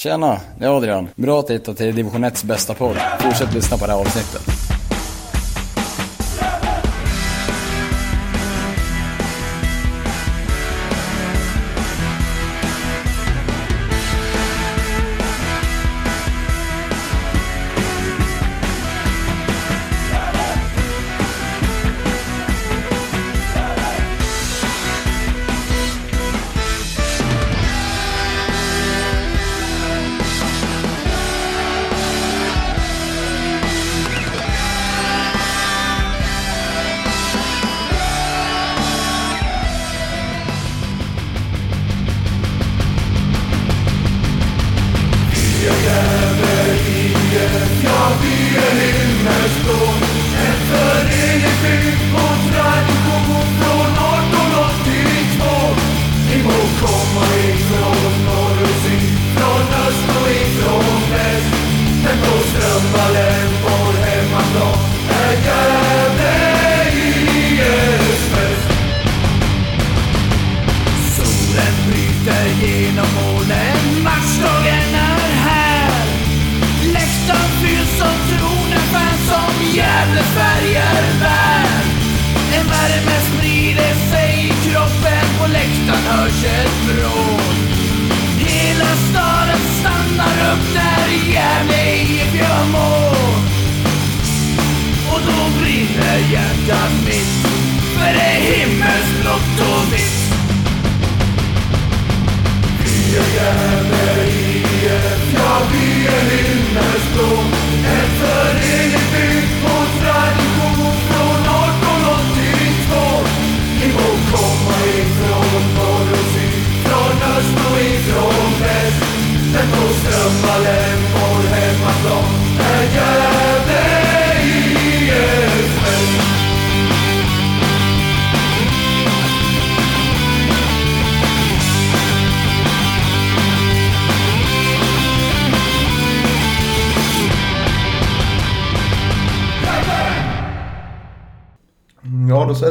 Tjena, det är Adrian. Bra att hitta till division 1s bästa podd. Fortsätt lyssna på det här avsnittet.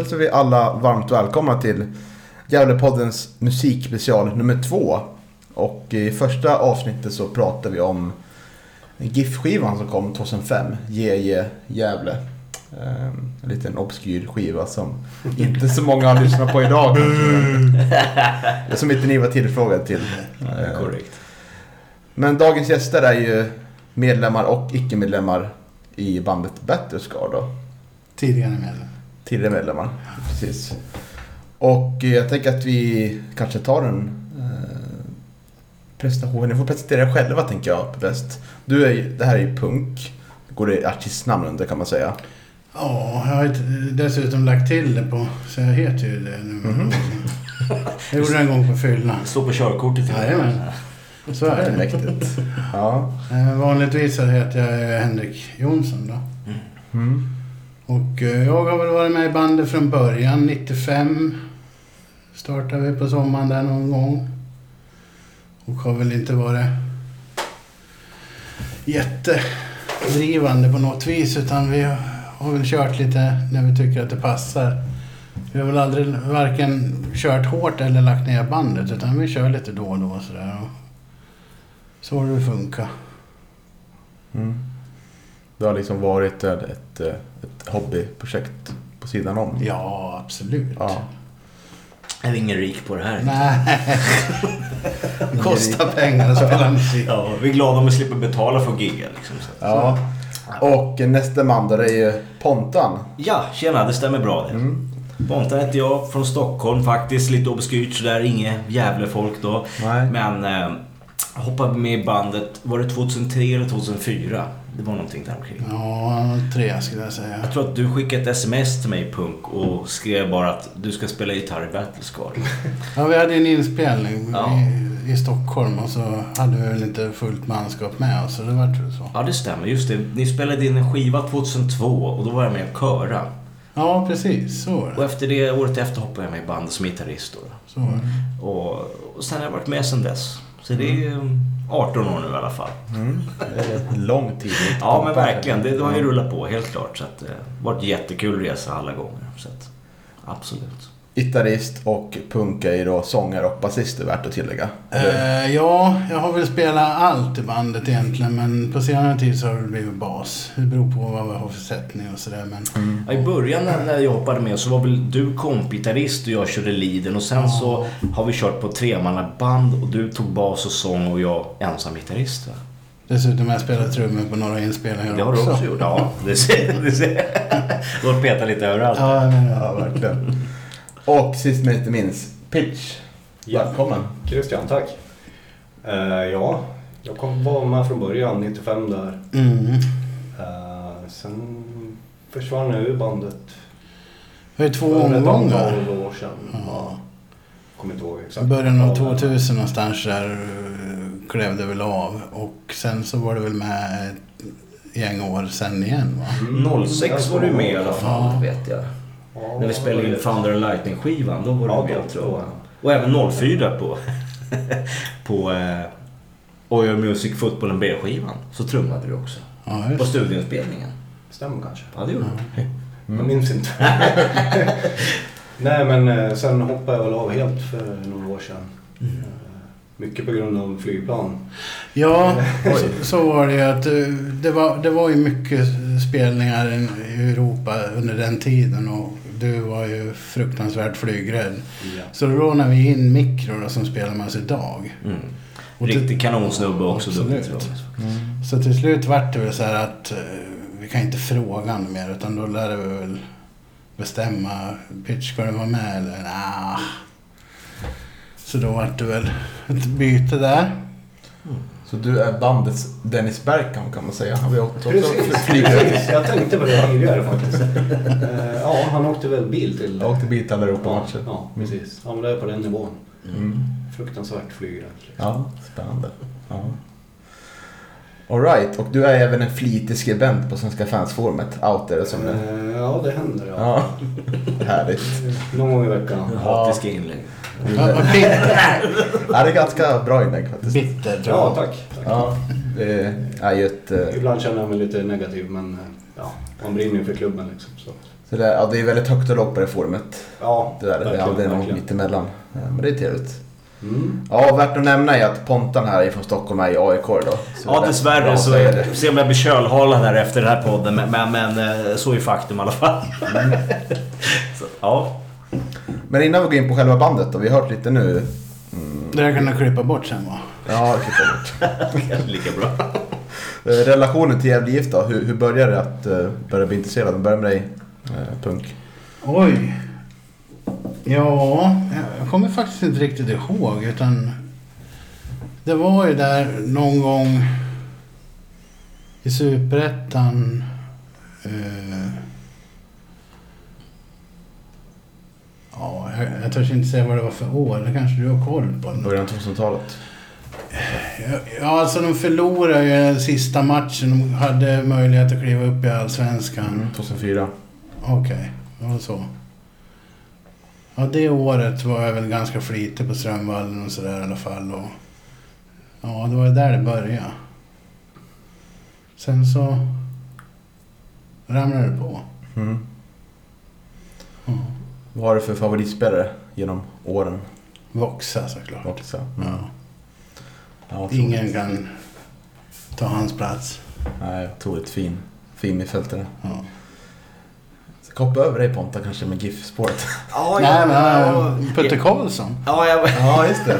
Hälsar vi alla varmt välkomna till Gävlepoddens musikspecial nummer två. Och i första avsnittet så pratar vi om GIF-skivan som kom 2005, JJ Gävle. Ehm, En liten obskyr skiva som inte så många har lyssnat på idag. kanske. som inte ni var tillfrågade till. Korrekt. Men dagens gäster är ju medlemmar och icke-medlemmar i bandet Batterscar då. Tidigare medlem. Tidigare medlemmar. Precis. Och eh, jag tänker att vi kanske tar en eh, presentation. Ni får presentera er själva tänker jag bäst. Du är, ju- det här är ju punk. Går det artistnamn under kan man säga. Ja, jag har dessutom lagt till det på, så jag heter ju det nu. Mhm. Jag gjorde det en gång på fyllan. Står på körkortet. Jajamän. Så Det är är det. mäktigt. Ja. Eh, Vanligtvis så heter jag Henrik Jonsson då. Mm. Och eh, jag har väl varit med i bandet från början, 95. Startade vi på sommaren där någon gång. Och har väl inte varit jättedrivande på något vis utan vi har väl kört lite när vi tycker att det passar. Vi har väl aldrig varken kört hårt eller lagt ner bandet utan vi kör lite då och då sådär. Och så har det funkat. Mm. Det har liksom varit ett, ett, ett hobbyprojekt på sidan om. Ja, absolut. Ja. Är vi ingen rik på det här? Nej. Det kostar pengar att spela musik. Ja, vi är glada om vi slipper betala för att gigga liksom. Ja. Och nästa man det är ju Pontan. Ja, tjena, det stämmer bra det. Mm. Bontan heter jag, från Stockholm faktiskt. Lite obskyrt sådär, inget jävla folk då. Nej. Men eh, hoppade med i bandet, var det 2003 eller 2004? Det var någonting där omkring. Ja, tre skulle jag säga. Jag tror att du skickade ett sms till mig Punk och skrev bara att du ska spela gitarr i Battlescar. Ja, vi hade en inspelning Ja. i, i Stockholm och så hade vi väl inte fullt manskap med oss. Så det vart väl så. Ja, det stämmer. Just det. Ni spelade in en skiva 2002 och då var jag med och köra. Ja, precis. Så var Och det. efter det, året efter hoppade jag med i bandet som gitarrist då. Så var det. Och, och sen har jag varit med sen dess. Så det är ju 18 år nu i alla fall. Mm. Det är en lång tid. Ja, men verkligen. Det, det har ju rullat på helt klart. Så att, det har varit jättekul resa alla gånger. Så att, absolut. Gitarrist och Punk är ju då sångare och basist, är värt att tillägga. Eh, ja, jag har väl spelat allt i bandet egentligen. Men på senare tid så har det blivit bas. Det beror på vad vi har för sättning och sådär. Men Ja, I början när jag hoppade med så var väl du kompgitarrist och jag körde leaden och sen så har vi kört på tremannaband och du tog bas och sång och jag ensam gitarrist. va? dessutom har jag spelat trummor på några inspelningar Det har du också gjort? Ja, det ser det ser. Du har petat lite överallt. Ja, menar, Ja, verkligen. Och sist men inte minst, Pitch. Ja. Välkommen. Christian, tack. Eh, ja, jag kom, var med från början, 95 där. Mm. Eh, sen försvann jag ur bandet Det ju två för ett omgångar. år sedan. Ja. Ja. Kommer inte ihåg I exakt. början av Ja, 2000 någonstans där eh, klev det väl av. Och sen så var det väl med ett gäng år sen igen va? Mm. 06 var du med i alla fall, Ja. vet jag. Ja, När vi spelade in det- Thunder and Lightning-skivan, då var du Ja, med då- tror jag. Och även 04 på, på eh, Oyo Music Football B-skivan. Så trummade du också. Ja, På det. studioinspelningen. Stämmer kanske. Ja, det gjorde du. Jag minns inte. Nej men eh, sen hoppade jag väl av helt för några år sedan. Mm. Mycket på grund av flygplan. Ja, så, så var det ju att eh, det var, det var ju mycket spelningar i Europa under den tiden och du var ju fruktansvärt flygrädd. Ja. Så då rånade vi in mikro då, som spelar man sig idag. Mm. Och Riktig kanonsnubbe också. Absolut. dubbeltrummis. Så till slut vart det väl så här att eh, vi kan inte fråga honom mer utan då lärde vi väl bestämma. Pitch, ska du vara med eller? Nah. Så då vart det väl ett byte där. Så du är bandets Dennis Bergkamp kan man säga. Han har också Precis. Jag tänkte på det tidigare faktiskt. Eh, Ja, han åkte väl bil till... Jag åkte bit alla Ja, Europa-matcher. ja, precis. Han var där på den nivån. Mm. Fruktansvärt flygrädd. liksom. Ja, spännande. Ja. Alright, och du är även en flitig skribent på Svenska fansforumet. Out there som det. Eh, Ja, det händer ja. Ja, härligt. Någon gång i veckan. Hatiska inlägg. Ja, det är ganska bra inlägg faktiskt. bitter Ja, tack. tack. Ja, det är ju ett... eh, Ibland känner jag mig lite negativ men eh, ja, man brinner ju för klubben liksom. Så. Så det, är- ja, det är väldigt högt och lågt på det forumet. Ja, Det, där, det är verkligen, aldrig något verkligen. mittemellan. Ja, Men det är trevligt. Mm. Ja, värt att nämna är att Pontan här är från Stockholm är i AIK då. Ja, det är dessvärre så säga är det. det. Se om jag blir kölhalad här efter den här podden. Men, men, men eh, så är faktum i alla fall. så, ja. Men innan vi går in på själva bandet då. Vi har hört lite nu. Det där kan du klippa bort sen va? Ja, klippa bort. Lika bra. Eh, Relationen till Gävle IF då? Hur, hur började det att uh, börja bli intresserad? Vi börjar med dig, eh, Punk. Oj. Ja, jag kommer faktiskt inte riktigt ihåg utan det var ju där någon gång i Superettan. Eh, ja, jag, jag törs inte säga vad det var för år. Det kanske du har koll på. Början av 2000-talet. Ja, alltså de förlorade ju sista matchen. De hade möjlighet att kliva upp i Allsvenskan. Mm, 2004. Okej, det var så. Ja, det året var jag väl ganska flitig på Strömvallen och sådär i alla fall. Och, ja, det var där det började. Sen så ramlade det på. Mm. Vad har du för favoritspelare genom åren? Voxa såklart. Också. Mm. Ja. Ingen kan ta hans plats. Nej, otroligt fin. Fin mittfältare. Ja. Ska hoppa över dig Ponta kanske med GIF-spåret. Ja, Nej, men äh, Putte Karlsson. Ja, jag, ja, just det.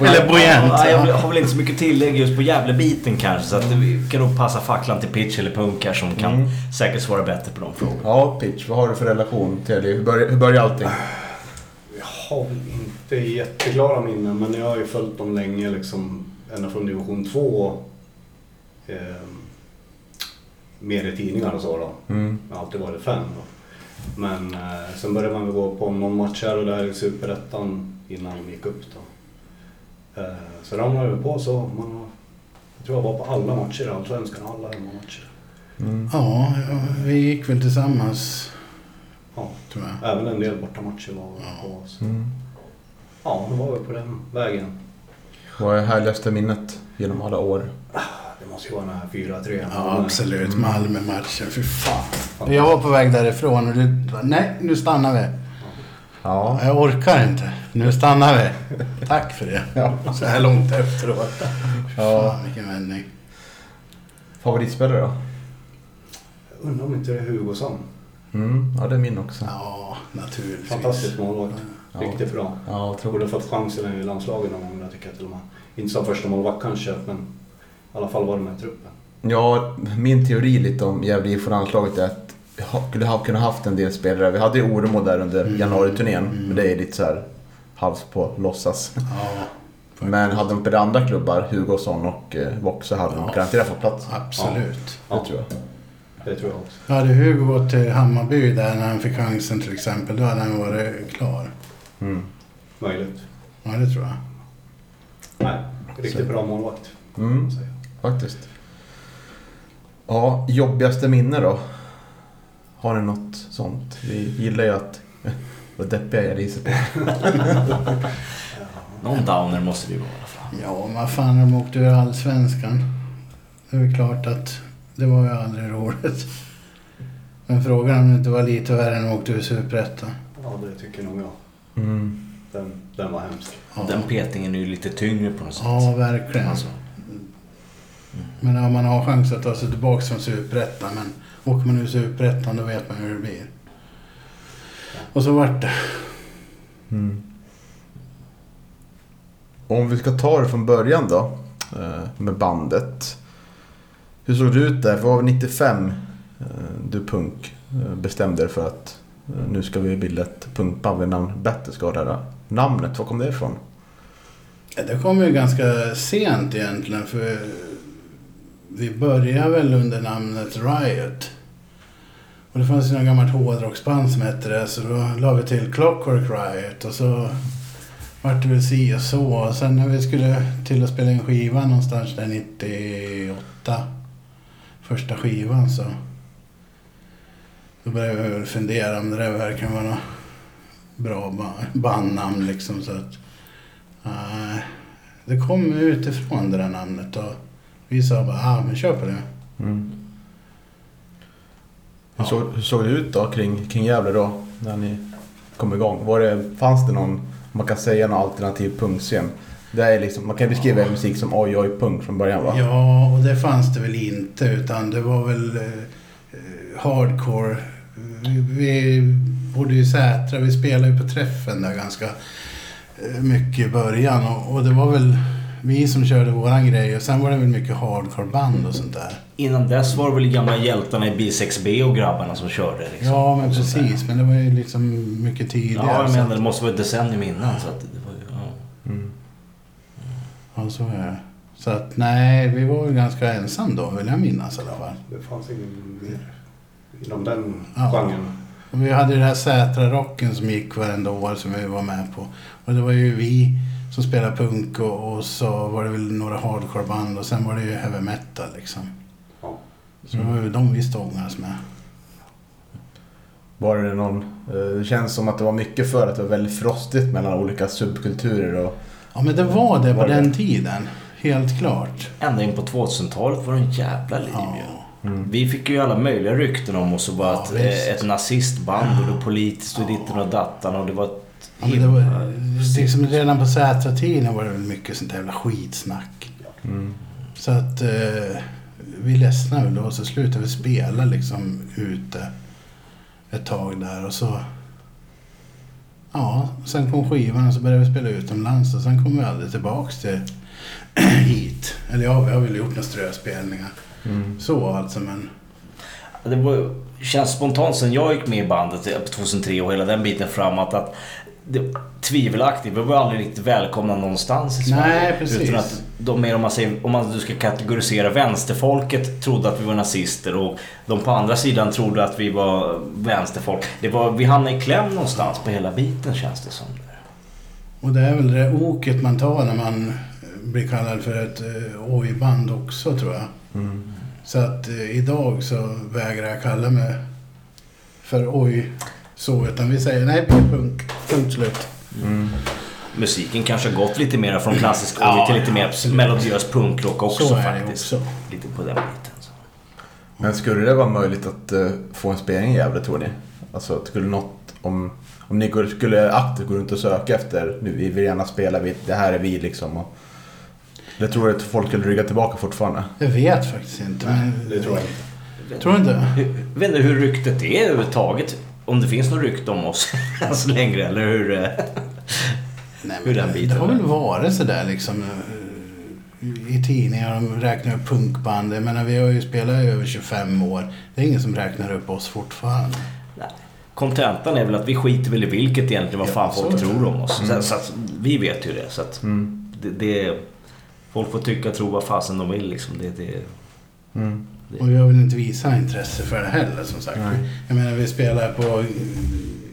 Eller Bojent. ja, jag har väl inte så mycket tillägg just på Gävlebiten kanske. Så att vi kan nog passa facklan till pitch eller punk här som kan Mm. säkert svara bättre på de frågorna. Ja, Pitch. Vad har du för relation till det? Hur börjar, hur börjar allting? Jag har väl inte jätteklara minnen men jag har ju följt dem länge liksom. Ända från division 2. Eh, mer i tidningar och så då. Mm. Jag har alltid varit fan då. Men eh, sen började man väl gå på någon match här och där i Superettan innan de gick upp då. Eh, så ramlade det på så. Man har, jag tror jag var på alla matcher i Allsvenskan, alla hemmamatcher. Mm. Ja, ja, vi gick väl tillsammans Ja, tror jag. även en del bortamatcher var vi på. Så. Mm. Ja, det var vi på den vägen. Vad är härligaste minnet genom alla år? Det måste ju vara den här 4-3. Ja, absolut. Malmö-matchen. Fy fan. Jag var på väg därifrån och du... Nej, nu stannar vi. Ja. Jag orkar inte. Nu stannar vi. Tack för det. Ja. Så här långt efteråt. Ja. Fan, vilken vändning. Favoritspelare då? Jag undrar om inte det är Hugosson. Mm, ja, det är min också. Ja, naturligtvis. Fantastisk målvakt. Ja. Riktigt bra. Ja, jag tror Borde fått chansen i landslaget någon gång, jag tycker jag till och med. Inte som första målvakt kanske, men i alla fall var med i truppen. Ja, min teori lite om Gävle IF landslaget är att vi ha- skulle ha kunnat haft en del spelare. Vi hade ju Oremo där under Mm. januariturnén, Mm. men det är lite så här halvt på låtsas. Ja, Men hade de på andra klubbar, Hugosson och eh, Vox, så hade de Ja. garanterat fått plats. absolut. Det tror jag. Det tror jag också. Hade Hugo gått till Hammarby där när han fick chansen till exempel, då hade han varit klar. Mm. Möjligt. Ja, det tror jag. Nej, riktigt Så. bra målvakt. Mm. Faktiskt. Ja, jobbigaste minne då? Har ni något sånt? Vi gillar ju att vara deppiga jag gissar på. Någon downer måste ju vara i alla fall. Ja, men vad fan, de åkte ur Allsvenskan. Det är väl klart att det var ju aldrig roligt. Men frågan om det inte var lite värre än att åka ur Superettan. Ja, det tycker nog jag. Mm. Den, den var hemsk. Ja. Den petningen är ju lite tyngre på något sätt. Ja, verkligen. Alltså, Men om man har chans att ta sig tillbaka från Superettan. Men åker man ur Superettan då vet man hur det blir. Och så vart det. Mm. Om vi ska ta det från början då, eh, med bandet. Hur såg det ut där? För var 95 eh, du Punk eh, bestämde dig för att nu ska vi bilda ett punkband vid namn Battlescar. Namnet, var kom det ifrån? Det kom ju ganska sent egentligen. För vi började väl under namnet Riot. Och det fanns ju några gammalt hårdrocksband som hette det. Så då la vi till Clockwork Riot. Och så vart det väl si och så. Och sen när vi skulle till att spela in skivan någonstans där 98. Första skivan så. Då började vi väl fundera om det där verkligen var något bra bandnamn liksom. Så att, nej, det kom utifrån det där namnet. Och vi sa bara, ah men kör på det. Mm. Hur, Ja. såg, hur såg det ut då kring, kring Gävle då? När ni kom igång? Var det, fanns det någon, man kan säga någon alternativ punkscen? Det är liksom, man kan beskriva er musik som oj oj punk från början va? Ja, och det fanns det väl inte. Utan det var väl eh, hardcore. Vi, vi bodde ju i Sätra. Vi spelade ju på träffen där ganska eh, mycket i början. Och, och det var väl vi som körde våran grej. Och sen var det väl mycket hardcore-band och sånt där. innan dess var det väl gamla hjältarna i B6B och grabbarna som körde. Liksom. Ja, men precis. Men det var ju liksom mycket tidigare. Ja, jag menar att- det måste vara ett decennium innan. Så att det var ju, ja. Mm. Ja, så är det. Så att nej, vi var ganska ensam då, vill jag minnas i alla fall. Det fanns ingen mer inom den Ja. genren. Och vi hade ju den här Sätra-rocken som gick varenda år som vi var med på. Och det var ju vi som spelade punk och, och så var det väl några hardcore-band och sen var det ju heavy metal liksom. Ja. Så det var ju de vi stångades med. Var det någon, eh, det känns som att det var mycket för att det var väldigt frostigt mellan olika subkulturer och Ja men det var det på Var det? den tiden. Helt klart. Ända in på 2000-talet var det en jävla liv Ja. ju. mm. Vi fick ju alla möjliga rykten om oss och bara Ja, att visst. eh, ett nazistband och det politiskt och ditten och dattan och det var ett Ja, men det var, liksom redan på Sätra-tiden var det väl mycket sånt jävla skitsnack. Mm. Så att eh, vi ledsnade väl och så slutade vi spela liksom ute ett tag där och så... Ja, sen kom skivan och så började vi spela utomlands och sen kom vi aldrig tillbaks till hit. Eller ja, vi har väl gjort några ströspelningar. Mm. Så alltså, men... Det var, känns spontant sen jag gick med i bandet eh, på 2003 och hela den biten framåt att det, tvivelaktigt, vi var aldrig riktigt välkomna någonstans i Sverige. Nej, precis. Utan att de mer om man säger, om man du ska kategorisera vänsterfolket trodde att vi var nazister och de på andra sidan trodde att vi var vänsterfolk. Det var, vi hamnade i kläm någonstans på hela biten känns det som. Och det är väl det oket man tar när man blir kallad för ett eh, oj-band också tror jag. Mm. Så att eh, idag så vägrar jag kalla mig för oj så. Utan vi säger nej, punk. Punkt slut. Mm. Musiken kanske har gått lite mer från klassisk Ja, till lite mer absolut. melodiös punkrock också Så det faktiskt. också. Lite på den biten. Så. Men skulle det vara möjligt att eh, få en spelning i Gävle tror ni? Alltså skulle något, om om ni skulle aktivt gå runt och söka efter, nu vi vill gärna spela, vi, det här är vi liksom. Och, jag tror att folk skulle rygga tillbaka fortfarande. Jag vet faktiskt inte. Men... Det tror jag inte. Tror du inte? Hur- Jag vet inte hur ryktet är överhuvudtaget. Om det finns något rykte om oss ens längre eller hur... eh, Nej, Hur den biten det har väl varit sådär liksom eh, i tidningar. De räknar upp punkband. Jag menar, vi har ju spelat i över 25 år. Det är ingen som räknar upp oss fortfarande. Nej. Kontentan är väl att vi skiter väl i vilket egentligen vad Ja, fan så folk tror om oss. Så, så att, vi vet ju det. Så att Mm. det, det, folk får tycka och tro vad fasen de vill liksom. Det, det, Mm. Och jag vill inte visa intresse för det heller som sagt. Nej. Jag menar, vi spelar på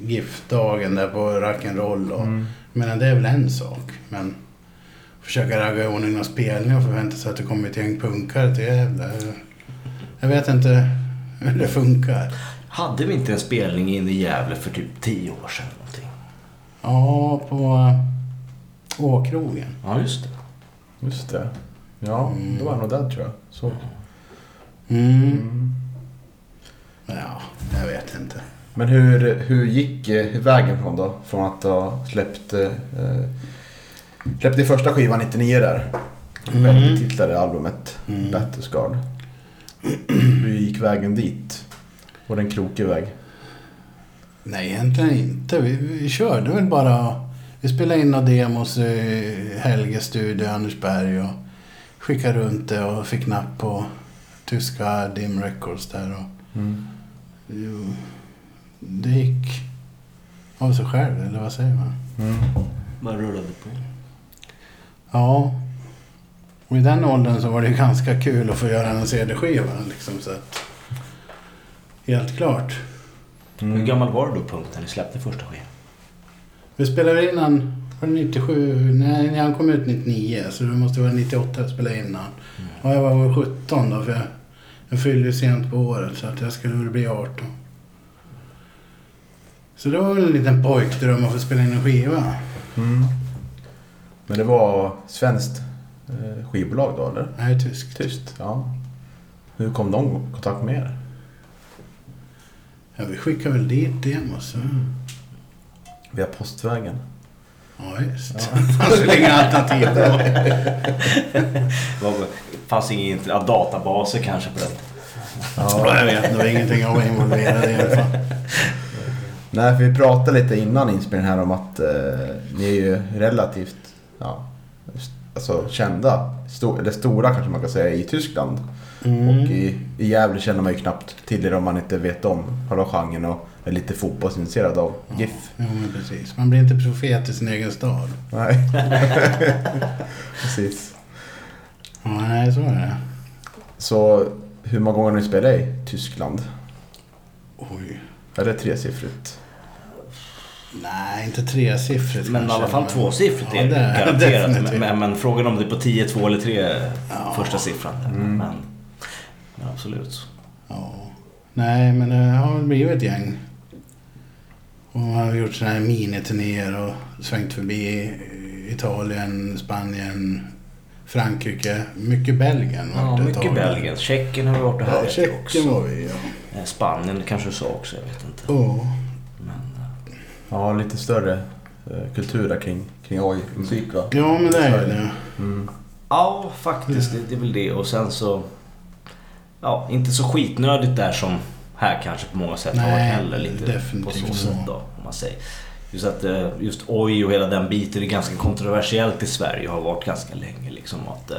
GIF-dagen där på rock'n'roll. Och, Mm. Jag menar, det är väl en sak. Men försöka ragga i ordning någon spelning och förvänta sig att det kommer ett gäng punkare. Det är jävla... Jag vet inte hur det funkar. hade vi inte en spelning in i Gävle för typ 10 år sedan? Någonting? Ja, på Åkrogen. Ja, just det. Just det. Ja, det var nog där tror jag. Så. Mm. Mm. Men Ja, jag vet inte. Men hur, hur gick eh, vägen från då? Från att ha släppt, eh, släppt i första skivan 99 där. Mm. Väldigt titlade albumet Mm. Battlescard. Hur gick vägen dit? Var det en krokig väg? Nej, egentligen inte. Vi, vi körde väl bara... Vi spelade in några demos i Helges studio, Andersberg och skickade runt det och fick napp på tyska Dim Records där. Och, Mm. jo, det gick av sig själv, eller vad säger man? Mm. Bara rullade på. Ja. Och i den åldern så var det ju ganska kul att få göra en CD-skiva. Liksom, så att, helt klart. Mm. Hur gammal var du då punkt när ni släppte första skivan? Vi spelade in var det 97? Nej, han kom ut 99. Så det måste vara 98 jag spelade in han. Och jag var väl 17 då, för jag, jag fyllde sent på året. Så att jag skulle väl bli 18. Så det var väl en liten pojkdröm att få spela in en skiva. Mm. Men det var svenskt eh, skivbolag då eller? Nej, tyskt. Tyst? Ja. Hur kom de i kontakt med er? Ja, vi skickade väl dit demos. Så. Via postvägen? Ja, visst. Det fanns väl inga alternativ då. Det var- fanns inga ja, databaser kanske på den. Ja, jag vet. Det var ingenting jag var involverad i i alla fall. Nej, för vi pratade lite innan inspelningen här om att eh, ni är ju relativt ja, alltså, kända, sto- eller stora kanske man kan säga, i Tyskland. Mm. Och i, i Gävle känner man ju knappt till er om man inte vet om själva genren och är lite fotbollsintresserad av GIF. Jo, men precis. Man blir inte profet i sin egen stad. Nej. Precis. Ja, nej, så är det. Så hur många gånger har ni spelat i Tyskland? Oj. Är det tresiffrigt? Nej, inte tresiffrigt Men i kanske, alla fall men- tvåsiffrigt Ja, är det är garanterat. Men, men frågan om det är på 10, 2 eller 3 Ja. första siffran. Mm. Men, men absolut. Ja. Nej, men det har väl blivit ett gäng. Och man har gjort sådana här miniturnéer och svängt förbi Italien, Spanien, Frankrike. Mycket Belgien. Ja, mycket tag. Belgien. Tjeckien har vi varit och Ja, härjat Tjeckien också. var vi, ja. Eh, Spanien kanske du sa också, jag vet inte. Oh. Ja, lite större eh, kultur där kring, kring oj-musik va? Ja, men det är det. Mm. ja, faktiskt. Det, det är väl det. Och sen så... Ja, inte så skitnödigt där som här kanske på många sätt har varit Nej, heller. Lite definitivt på så så. sätt då, om man säger. Just att eh, just oj och hela den biten är ganska kontroversiellt i Sverige och har varit ganska länge. Liksom, att, eh,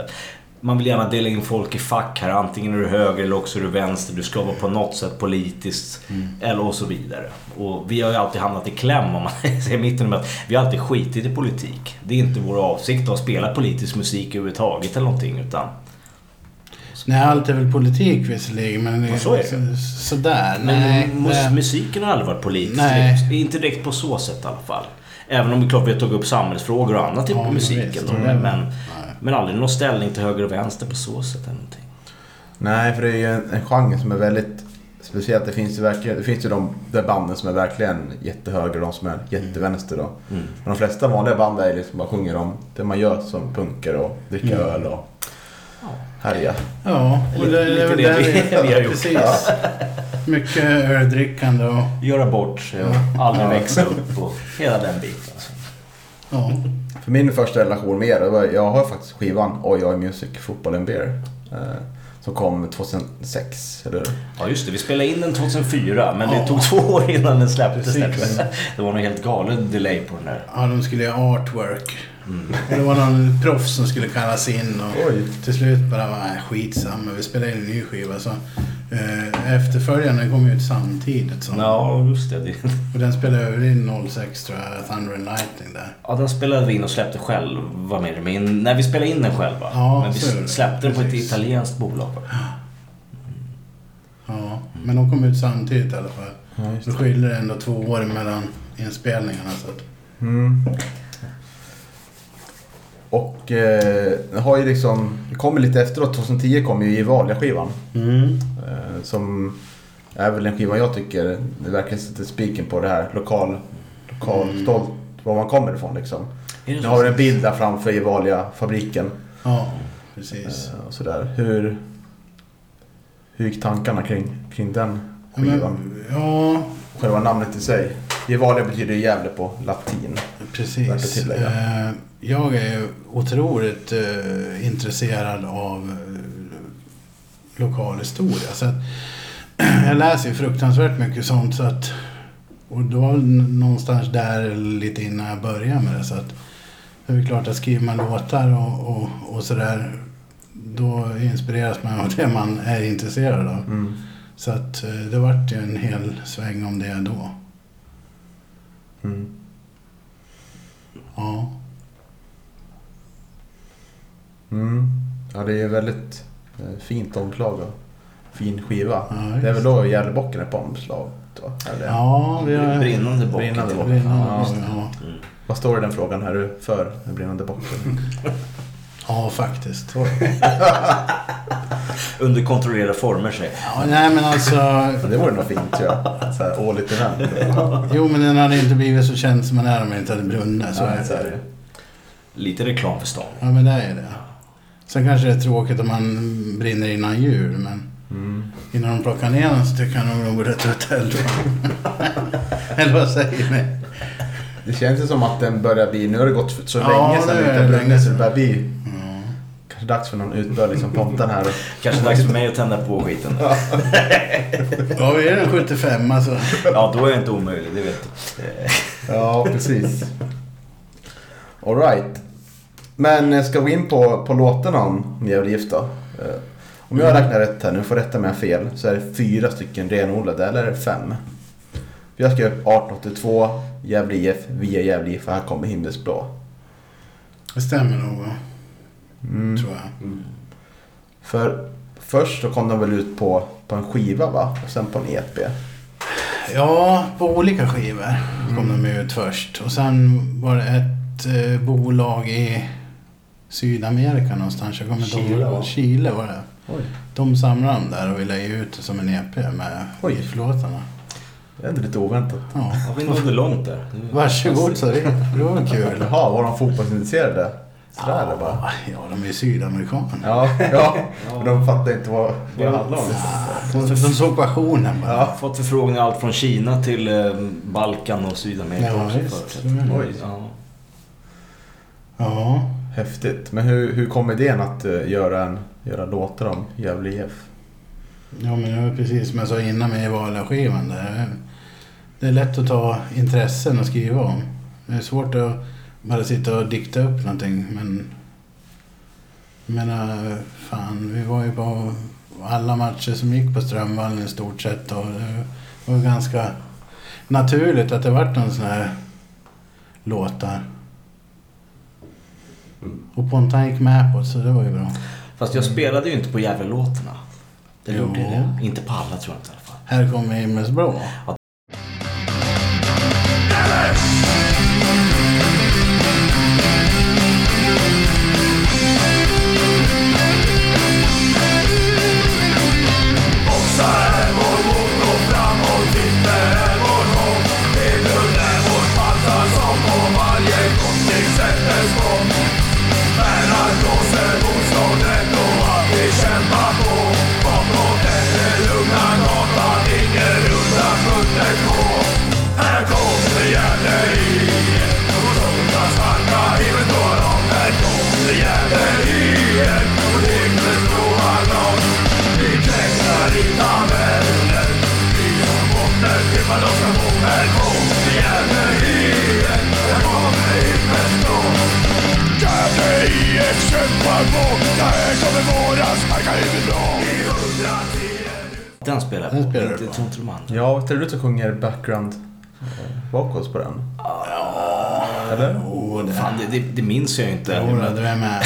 man vill gärna dela in folk i fack här. Antingen är du höger eller också är du vänster. Du ska vara på något sätt politiskt. Eller och så vidare. Och vi har ju alltid hamnat i kläm om man säger mitten med att vi har alltid skitit i politik. Det är inte vår avsikt att spela politisk musik överhuvudtaget eller någonting. Utan Nej, allt är väl politik visserligen, men det Ja, så är det. så, sådär. Men Nej, nej. musiken har aldrig varit politisk. Nej. Inte direkt på så sätt i alla fall. Även om är klart vi har tagit upp samhällsfrågor och annat i Ja, men musiken. visst, då, men, Nej. Men aldrig någon ställning till höger och vänster på så sätt eller någonting. Nej, för det är ju en, en genre som är väldigt speciellt. Det finns ju, verkligen, det finns ju de där banden som är verkligen jättehöger och de som är jättevänster. Då. Mm. Men de flesta vanliga band är liksom bara sjunger om det man gör som punker och dricka Mm. öl och härja. Ja, och det, det är väl Lite där det vi- vi har gjort. Precis. Mycket öldrickande och... Göra bort sig och aldrig växa upp och hela den biten. Ja. För min första relation med er, var, jag har faktiskt skivan Oj Oj Music Football and Beer. Eh, som kom 2006, eller? Ja just det, vi spelade in den 2004 men det Ja. tog två år innan den släpptes. Det var nog helt galen delay på den där. ja, de skulle göra artwork. Och det var någon proffs som skulle kallas in och Oj. till slut bara, nej skitsamma, vi spelar in en ny skiva. Så, eh, efterföljaren kom ut samtidigt. Som, Ja, just det. det. Och den spelade över in 06 tror jag, Thunder and Lightning där. Ja, den spelade vi in och släppte själv, var med men när vi spelade in den själva. Ja, men vi släppte den på ett italienskt bolag. Ja, men de kom ut samtidigt i alla fall. Ja, det. skiljer det ändå två år mellan inspelningarna. Så att, Mm. Och eh, har ju liksom, det kommer lite efteråt, 2010 kom ju Gevalia-skivan. Eh, som är väl den skivan jag tycker det verkligen sätter spiken på det här lokal, lokal Mm. stolt var man kommer ifrån liksom. Nu har vi en bild där framför Gevalia-fabriken. Ja, precis. Eh, och sådär. Hur, hur gick tankarna kring, kring den skivan? men, ja, Själva namnet i sig. Gevalia betyder ju Gävle på latin. Värt att precis. tillägga. Eh, Jag är otroligt eh, intresserad av eh, lokal historia. Så att, jag läser ju fruktansvärt mycket sånt. Så att, och det var någonstans där lite innan jag började med det. Så att, det är klart att skriver man låtar och, och, och sådär. Då inspireras man av det man är intresserad av. Mm. Så att det vart ju en hel sväng om det då. Mm. Ja. Mm. Ja, det är väldigt eh, fint omslag och fin skiva. Ja, det är väl då Gävlebocken är på omslaget? va? Eller? Ja, vi har... Brinnande bock. Brinnande bock. Brinnande Ja, ja. Vad står det i den frågan? Är du för den brinnande bocken? ja, faktiskt. Under kontrollerade former sig. Ja, nej, men alltså... det vore nog fint tror jag. Så här årligt event. Jo, men den hade inte blivit så känd som den är om den inte hade brunnit. Så Ja, är så är det. Lite reklam för stan. Ja, men det är det. Sen kanske det är tråkigt om man brinner innan jul, men Mm. innan de plockar ner den så tycker jag nog de borde ta ett eld. Eller vad säger ni? Det känns ju som att den börjar bli... Nu har det gått så Ja, länge sedan sedan. börjar bli Ja. Kanske dags för någon utbörd liksom pontan här. Kanske dags för mig att tända på skiten. Ja, vi är en 75 alltså. Ja, då är jag inte omöjlig, det vet du. ja, precis. Alright. Men eh, ska vi in på, på låtarna om Gävle Gift då? Eh, Om jag räknar rätt här, nu får rätta mig fel, så är det fyra stycken renodlade, eller är det fem? Jag skrev upp 1882, Gävle IF, Vi är Gävle IF, här kommer Himmelsblå. Det stämmer nog, va? Mm. tror jag. För först så kom de väl ut på, på en skiva va? Och sen på en EP. Ja, på olika skivor kom de ut först. Och sen var det ett eh, bolag i Sydamerika någonstans. Jag kommer inte Chile, ihåg. va? Chile var det. Oj. De samlade dem där och ville ge ut det som en EP med Oj. GIF-låtarna. Det är ändå lite oväntat. Ja. Ja, vi nådde långt där. Varsågod så det, det var kul. Jaha, var de fotbollsintresserade? Sådär eller bara? Ja, de är ju sydamerikaner. Ja, ja. Men de fattar inte vad, vad det handlar om. De, de såg passionen bara. Ja. Fått förfrågningar allt från Kina till eh, Balkan och Sydamerika Ja, också. visst. det. Oj. Ja. Ja. Häftigt. Men hur, hur kom idén att eh, göra, en, göra låtar om Gävle IF? Ja, men det var precis som jag sa innan med Vala-skivan. Det är lätt att ta intressen och skriva om. Det är svårt att bara sitta och dikta upp någonting, men... Jag menar, fan, vi var ju på alla matcher som gick på Strömvallen i stort sett och det var ganska naturligt att det vart någon sån här låtar. Mm. Och Pontan gick med på det, så det var ju bra. Fast jag spelade ju inte på Gävle-låtarna. Det Jo. gjorde jag det. Inte på alla tror jag inte i alla fall. Här kommer Himmelsblå. Vad tror du som sjunger background eh, vocals på den? Eller? Oh, det, Fan, det, det, det minns jag inte. Jo, du är med.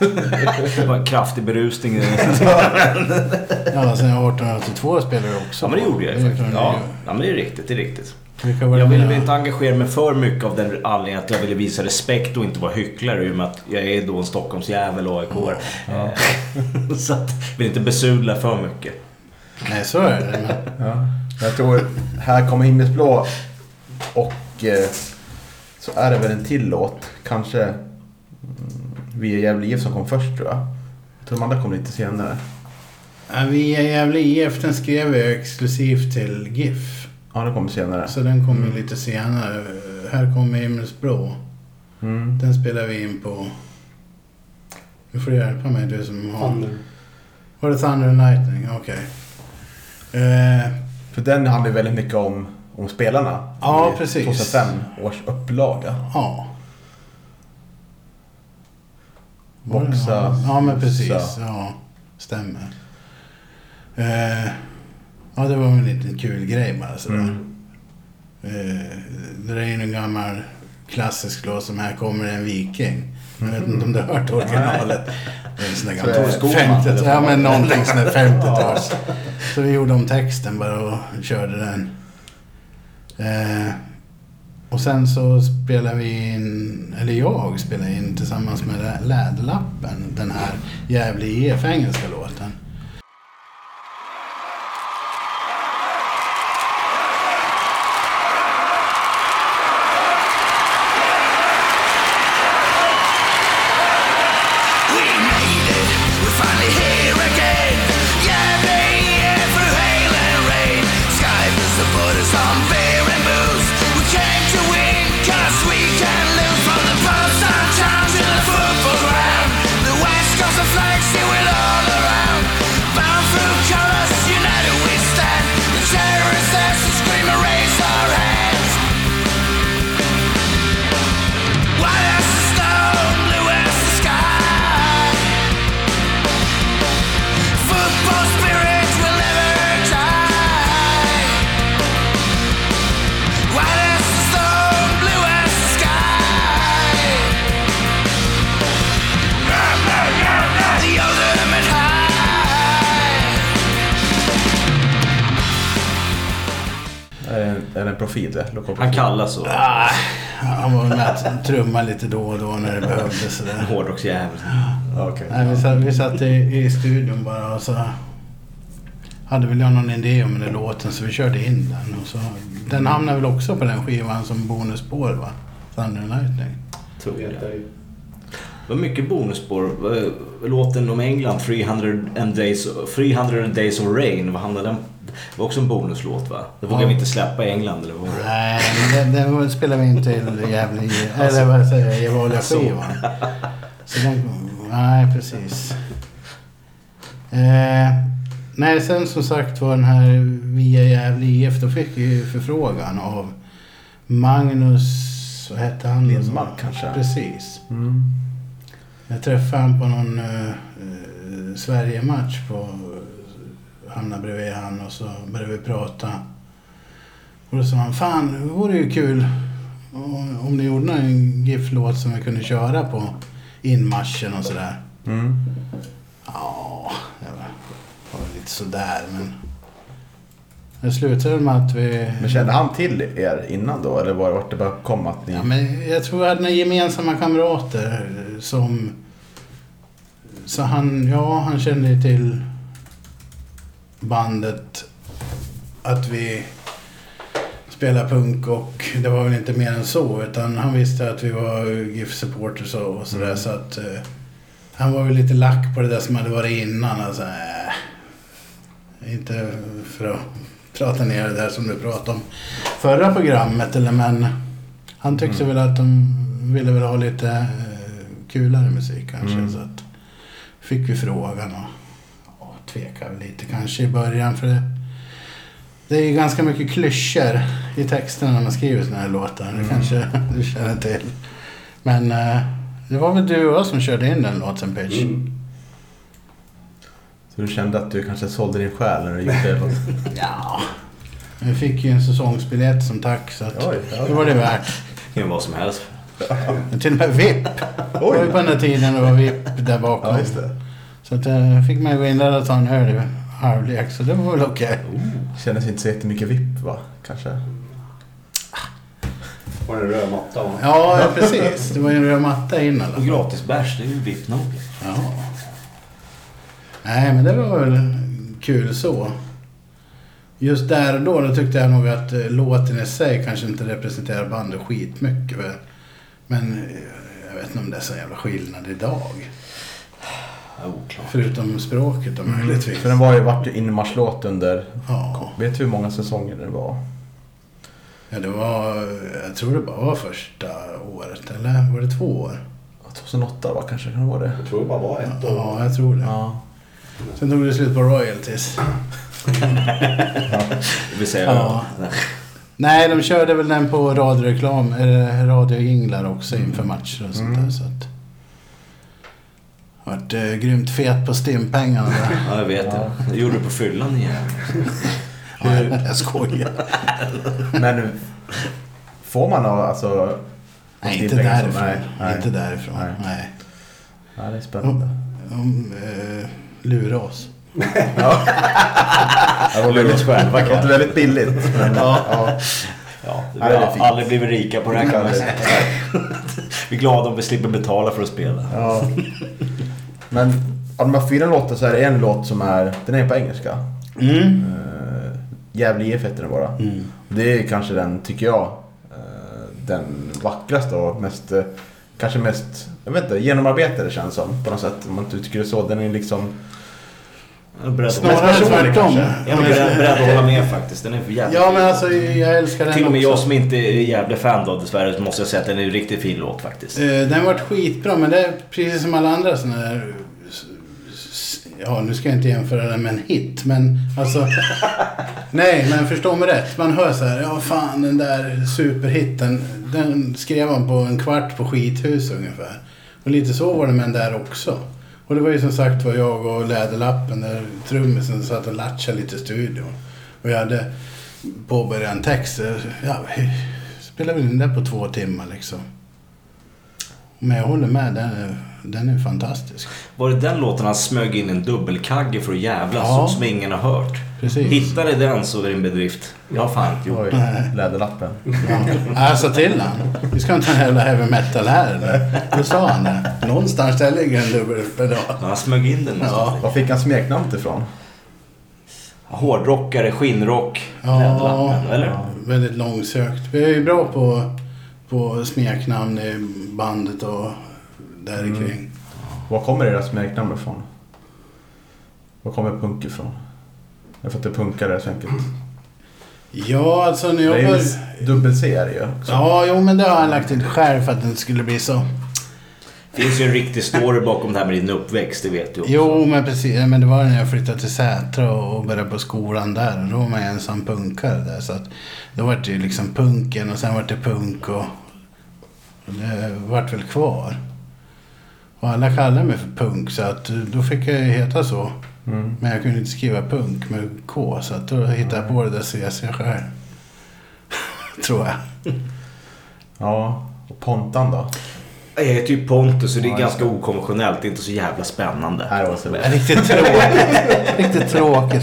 Det var en kraftig berusning. Ja, sen 1882 spelar du också. Ja men det gjorde jag ju Det faktiskt. Ja, ja men det är riktigt, det är riktigt. det Jag ville väl inte engagera mig för mycket av den anledningen att jag ville visa respekt och inte vara hycklare i och med att jag är då en Stockholmsjävel och aik Ja. Så att jag vill inte besudla för mycket. Nej, så är det. Men... Ja. Jag tror här kommer himmelsblå och eh, så är det väl en till låt. Kanske mm, Vi är Gävle IF som kom först tror jag. Jag tror de andra kom lite senare. Ja, vi är Gävle IF, den skrev jag exklusivt till GIF. Ja, det kommer senare. Så den kommer lite senare. Här kommer Himmelsblå. Mm. Den spelar vi in på... Du får hjälpa mig du som har... Thunder. Var det Thunder and Lightning? Okej. Eh, För den handlar ju väldigt mycket om, om spelarna. Ja, I precis. 2005 års upplaga. ja. Boxa. Ja, men precis. Ja, stämmer. Eh, ja, det var en liten kul grej bara sådär. Mm. Eh, det är ju en gammal klassisk låt som Här kommer en viking. Jag vet inte om du har hört originalet. Det är en sån där gammal det Skåne, 50 eller? Ja, men någonting sån där 50-tals. Så vi gjorde om texten bara och körde den. Eh, och sen så spelade vi in, eller jag spelade in tillsammans med Lä- Läderlappen den här Gävle IF engelska låten. Det? Lokal Han kallas så. Ah, han var med att trumma lite då och då när det behövdes. Hårdrocksjävel. Nej, vi satt, vi satt i, i studion bara och så hade väl jag någon idé om den där låten så vi körde in den. Och så, den hamnade väl också på den skivan som bonusspår va? Thunder and Lightning. Tror jag. Det var mycket bonusspår. Eh, Låten om England, 300 and days, 300 days of rain, vad handlade den? Det var också en bonuslåt va? Det vågade Ja. vi inte släppa i England eller vad var det? Nej, den, den spelade vi in till Gävle, eller vad säger jag, Gevalia skivan. Så den, nej precis. Eh, nej, sen som sagt var den här via Gävle IF, då fick vi ju förfrågan av Magnus, vad hette han? Lindmark kanske? Precis. Mm. Jag träffade han på någon uh, Sverige-match på hamnade bredvid han och så började vi prata. Och då sa han, fan det vore ju kul om, om ni gjorde en GIF-låt som vi kunde köra på inmarschen och sådär. Mm. Ja, det var, lite sådär men... Det slutade med att vi... Men kände han till er innan då? Eller var det bara kom att ni... Ja, men jag tror vi hade några gemensamma kamrater som... Så han, ja, han kände till bandet. Att vi spelar punk och det var väl inte mer än så. Utan han visste att vi var GIF-supporters och, och sådär. Mm. Så att eh, han var väl lite lack på det där som hade varit innan. Alltså, äh, inte för att prata ner det där som du pratade om förra programmet. Eller, men han tyckte Mm. väl att de ville väl ha lite eh, kulare musik kanske. Mm. Så att fick vi frågan och väl lite kanske i början. För det, det är ju ganska mycket klyschor i texterna när man skriver såna här låtar. Det Mm. kanske du känner till. Men eh, det var väl du och jag som körde in den låten Pitch? Mm. Så du kände att du kanske sålde din själ när du gick det? Ja. Vi fick ju en säsongsbiljett som tack så att Oj, ja. det var det värt. Det vara vad som helst. Till och med VIP. Det var ju på den där tiden det var VIP där bakom. Ja, just det. Så att, eh, fick man ju gå in där och ta en öl i halvlek. Så det var väl okej. Kändes inte så jättemycket vipp va? Kanske? Var det en röd matta va? Ja, ja, precis. Det var ju en röd matta in i alla Och gratis bärs, det är ju vipp nog. Ja. Nej, men det var väl kul så. Just där och då, då tyckte jag nog att eh, låten i sig kanske inte representerar bandet skitmycket. Men, men eh, jag vet inte om det är så jävla skillnad idag. Oklart. Förutom språket då möjligtvis. För den var ju, vart ju inmarschlåt under... Ja. Vet du hur många säsonger det var? ja, det var... Jag tror det bara var första året. Eller var det två år? 2008 va kanske? Kan det vara det? Jag tror det bara var ett år. Ja, jag tror det. Ja. Sen tog det slut på royalties. Det vill säga... Ja. Nej, de körde väl den på radioreklam, eller radioinglar också inför matcher och sånt där. Så att... Vart eh, grymt fet på stimpengarna där. Ja, jag vet det. Det gjorde du på fyllan igen. Ja, jag skojar. Men får man ha, alltså... Nej, inte stimpengar som- därifrån. Nej, nej. Inte därifrån. Nej. Nej. Ja, det är spännande. De eh, lurar oss. Det var väldigt själva. Det låter väldigt billigt. Men, ja. Ja. Ja, vi Nej, det är har fint. aldrig blivit rika på det här kan säga. Vi är glada om vi slipper betala för att spela. Ja. Men av de här fyra låtarna så är det en låt som är, den är på engelska. Mm. Uh, Gävle IF heter den bara. Mm. Det är kanske den, tycker jag, eh, den vackraste och mest, eh, kanske mest, jag vet inte, genomarbetade känns som på något sätt. Om man inte tycker det så. Den är liksom, Snarare tvärtom. jag är beredd, beredd att hålla med faktiskt. Den är för jävla Ja, men alltså jag älskar den Till och med också. jag som inte är jävla fan då dessvärre måste jag säga att den är en riktigt fin låt faktiskt. Eh, Den varit skitbra, men det är precis som alla andra sådana s- Ja, nu ska jag inte jämföra den med en hit, men alltså... nej, men förstå mig rätt. Man hör så här, ja fan den där superhitten, den skrev han på en kvart på skithus ungefär. Och lite så var det med den där också. Och det var ju som sagt var jag och Läderlappen, där trummisen satt och latchade lite i studion. Och jag hade påbörjat en text. Ja, vi spelade väl in det på två timmar liksom. Men jag håller med, den den är fantastisk. Var det den låten han smög in en dubbelkagge för att jävlas Ja. som ingen har hört? Precis. Hittade den så är det en bedrift. Jag har fan inte gjort det. läderlappen. Ja, jag sa till han. Vi ska inte ha en jävla heavy metal här eller? Då sa han det. Någonstans där ligger en dubbelpedal. Han smög in den någonstans. Var fick han smeknamnet ifrån? Hårdrockare, skinnrock, Ja, Läderlappen, eller? väldigt långsökt. Vi är ju bra på, på smeknamn i bandet och där Mm. kring. Var kommer deras smeknamn ifrån? Var kommer punk ifrån? Jag för att det är punkare så enkelt. Ja, alltså när jag Det är började... det ju. också. Ja, jo men det har han lagt till själv för att det skulle bli så. Det finns ju en riktig story bakom det här med din uppväxt, det vet du också. Jo, men precis. Men det var när jag flyttade till Sätra och började på skolan där. Och då var man ensam punkare där. Så att då var det ju liksom punken och sen var det punk och, och det vart väl kvar. Och alla kallade mig för punk så att då fick jag ju heta så. Mm. Men jag kunde inte skriva punk med K så att då hittade jag på det där CC själv. Tror jag. Ja, och Pontan då? Jag heter ju Pontus och det är Ja, ganska okonventionellt. Det är inte så jävla spännande. Det var så Riktigt tråkigt. Riktigt tråkigt.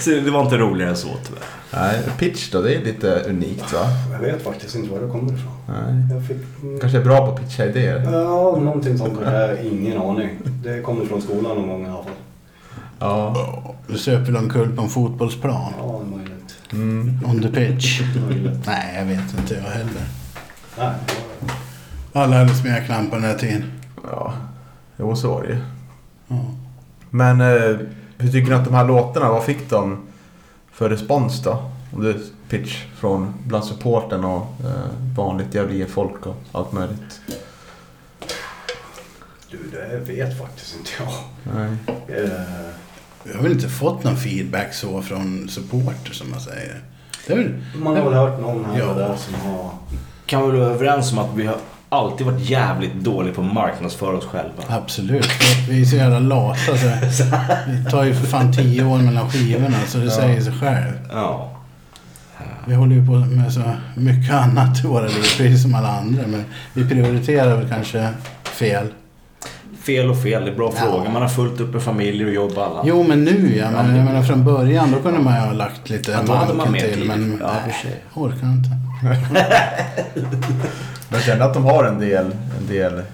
Så det var inte roligare än så tyvärr. Nej, pitch då, det är lite unikt va? Jag vet faktiskt inte var det kommer ifrån. Nej. Jag fick... Kanske är bra på att pitcha idéer. Ja, någonting sånt. Jag har ingen aning. Det kommer från skolan någon gång i alla fall. Ja. Du söp väl omkull på en fotbollsplan? Ja, det är möjligt. Mm. On the pitch? möjligt. Nej, jag vet inte jag heller. Nej, det var... Alla hade smeknamn på den här tiden. Ja, jo så var det ju. Ja. Men eh, hur tycker ni att de här låtarna, vad fick de för respons då? Om du pitch från bland supporten och eh, vanligt jävla folk och allt möjligt. Du, det vet faktiskt inte jag. Nej. Eh, Vi har väl inte fått någon feedback så från supporter som man säger. Det är väl... Man har väl hört någon här Ja. där som har... Kan vi vara överens om att vi har alltid varit jävligt dåliga på att marknadsföra oss själva. Absolut. Vi är så jävla lata så det tar ju för fan tio år mellan skivorna så det säger sig själv. Ja. Vi håller ju på med så mycket annat i våra liv, precis som alla andra. Men vi prioriterar väl kanske fel. Fel och fel, det är bra Ja. fråga. Man har fullt upp med familj och jobb och alla. Jo, men nu ja. Men jag menar från början, då kunde man ju ha lagt lite Ja, då hade man mer till. tid. Men Ja, nej, orkar inte. Men jag känner att de har en del, en del eh,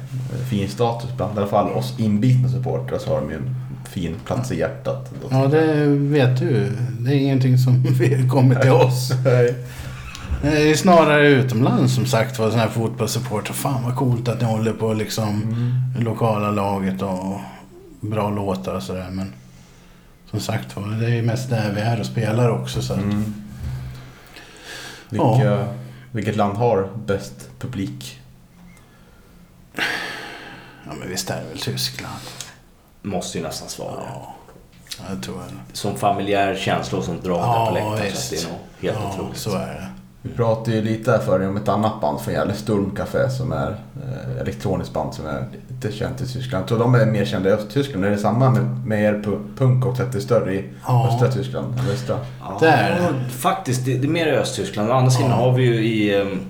fin status bland i alla fall oss inbitna supportrar så har de ju en fin plats i hjärtat. Ja, det vet du. Det är ingenting som kommer till oss. Nej. Det är snarare utomlands som sagt var sådana här fotbollssupportrar. Fan vad coolt att ni håller på liksom Mm. lokala laget och bra låtar och sådär. Men som sagt var, det är mest där vi är och spelar också. Så Mm. Vilka, Vilket land har bäst publik? Ja men visst är det väl Tyskland. Måste ju nästan svara. Ja, jag tror det. Som familjär känsla och sånt drag Ja, på läktaren. Så det är nog helt ja, otroligt. så är det. Vi pratade ju lite här förut om ett annat band från Gävle, Sturmcafé, som är eh, elektroniskt band som är lite känt i Tyskland. Tror de är mer kända i Östtyskland. Är det samma med, med er pu- punk också, att det är större i Ja. östra Tyskland än västra? Ja, Där. Faktiskt, det, det är mer i Östtyskland. Å andra sidan Ja. har vi ju i... ehm,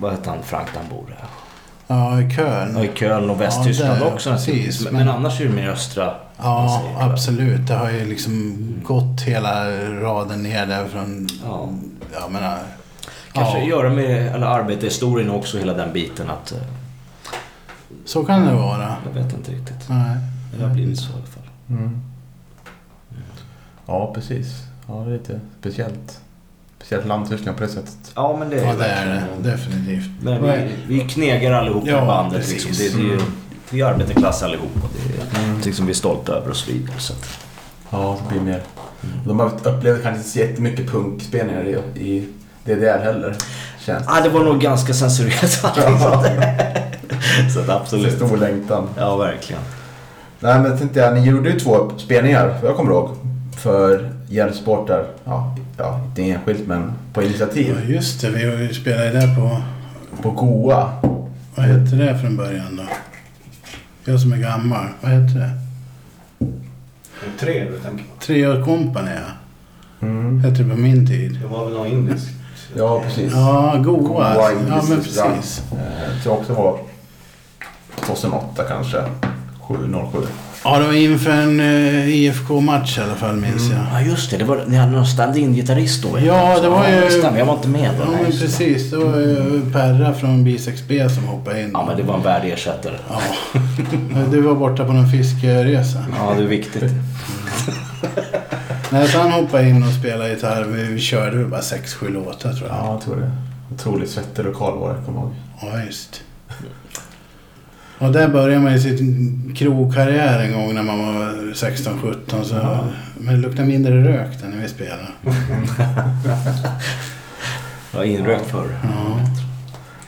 Vad heter han Frank där han bor? där? Ja, i Köln. Ja, I Köln och Västtyskland där, också precis. Men, men- annars är det mer östra. Ja, säger, absolut. Det har ju liksom gått hela raden ner där från... Ja. Jag menar... Kanske ja, göra med eller arbetarhistorien också, hela den biten. att eh, Så kan det vara. Jag vet inte riktigt. Nej. Det har blivit så i alla fall. Mm. Ja, precis. Ja, det är lite speciellt. Speciellt land Tyskland på det sättet. Ja, men det är Ja, det är det. Definitivt. Men vi, vi knegar allihop Ja, i bandet. precis. Liksom. Det, det är ju, vi är arbetarklass allihop och det är Mm. någonting som vi är stolta över och så vidare. Så Ja, det blir mer. De har upplevt kanske inte så jättemycket punkspelningar i, i DDR heller. Känns ah, det var nog ganska censurerat allting sånt. Så att absolut. Stor längtan. Ja, verkligen. Nej men tänkte jag, ni gjorde ju två spelningar, jag kommer ihåg. För Gällsport där, ja, ja, inte enskilt men på Ja, initiativ. just det. Vi spelade ju där på... På Goa. Vad hette det från början då? Jag som är gammal. Vad hette det? Tre du tänker på. Tre år company ja. Mm. Hette det på min tid. Det var väl något indiskt? Ja, precis. Ja, Goa. Goa Ja, men ja. precis. Eh, Jag tror också det var 2008 kanske. 707. Ja, det var inför en eh, IFK-match i alla fall minns jag. Ja, just det. det var, ni hade någon stand-in-gitarrist då? vet Ja, det var ju- det stämmer. Jag var inte med då. Ja, men precis. Det var ju Perra från B6B som hoppade in. Ja, men det var en värdig ersättare. Ja. Du var borta på någon fiskeresa. Ja, det är viktigt. Nej, så han hoppade in och spelade gitarr. Vi körde väl bara sex, sju låtar tror jag. Ja, jag tror det. Otroligt svettig lokal var det, kommer jag ihåg. Ja, just. Och där började man ju sin krogkarriär en gång när man var 16-17. Så, Men det luktade mindre rök där när vi spelade. Jag var inrökt förr. Ja.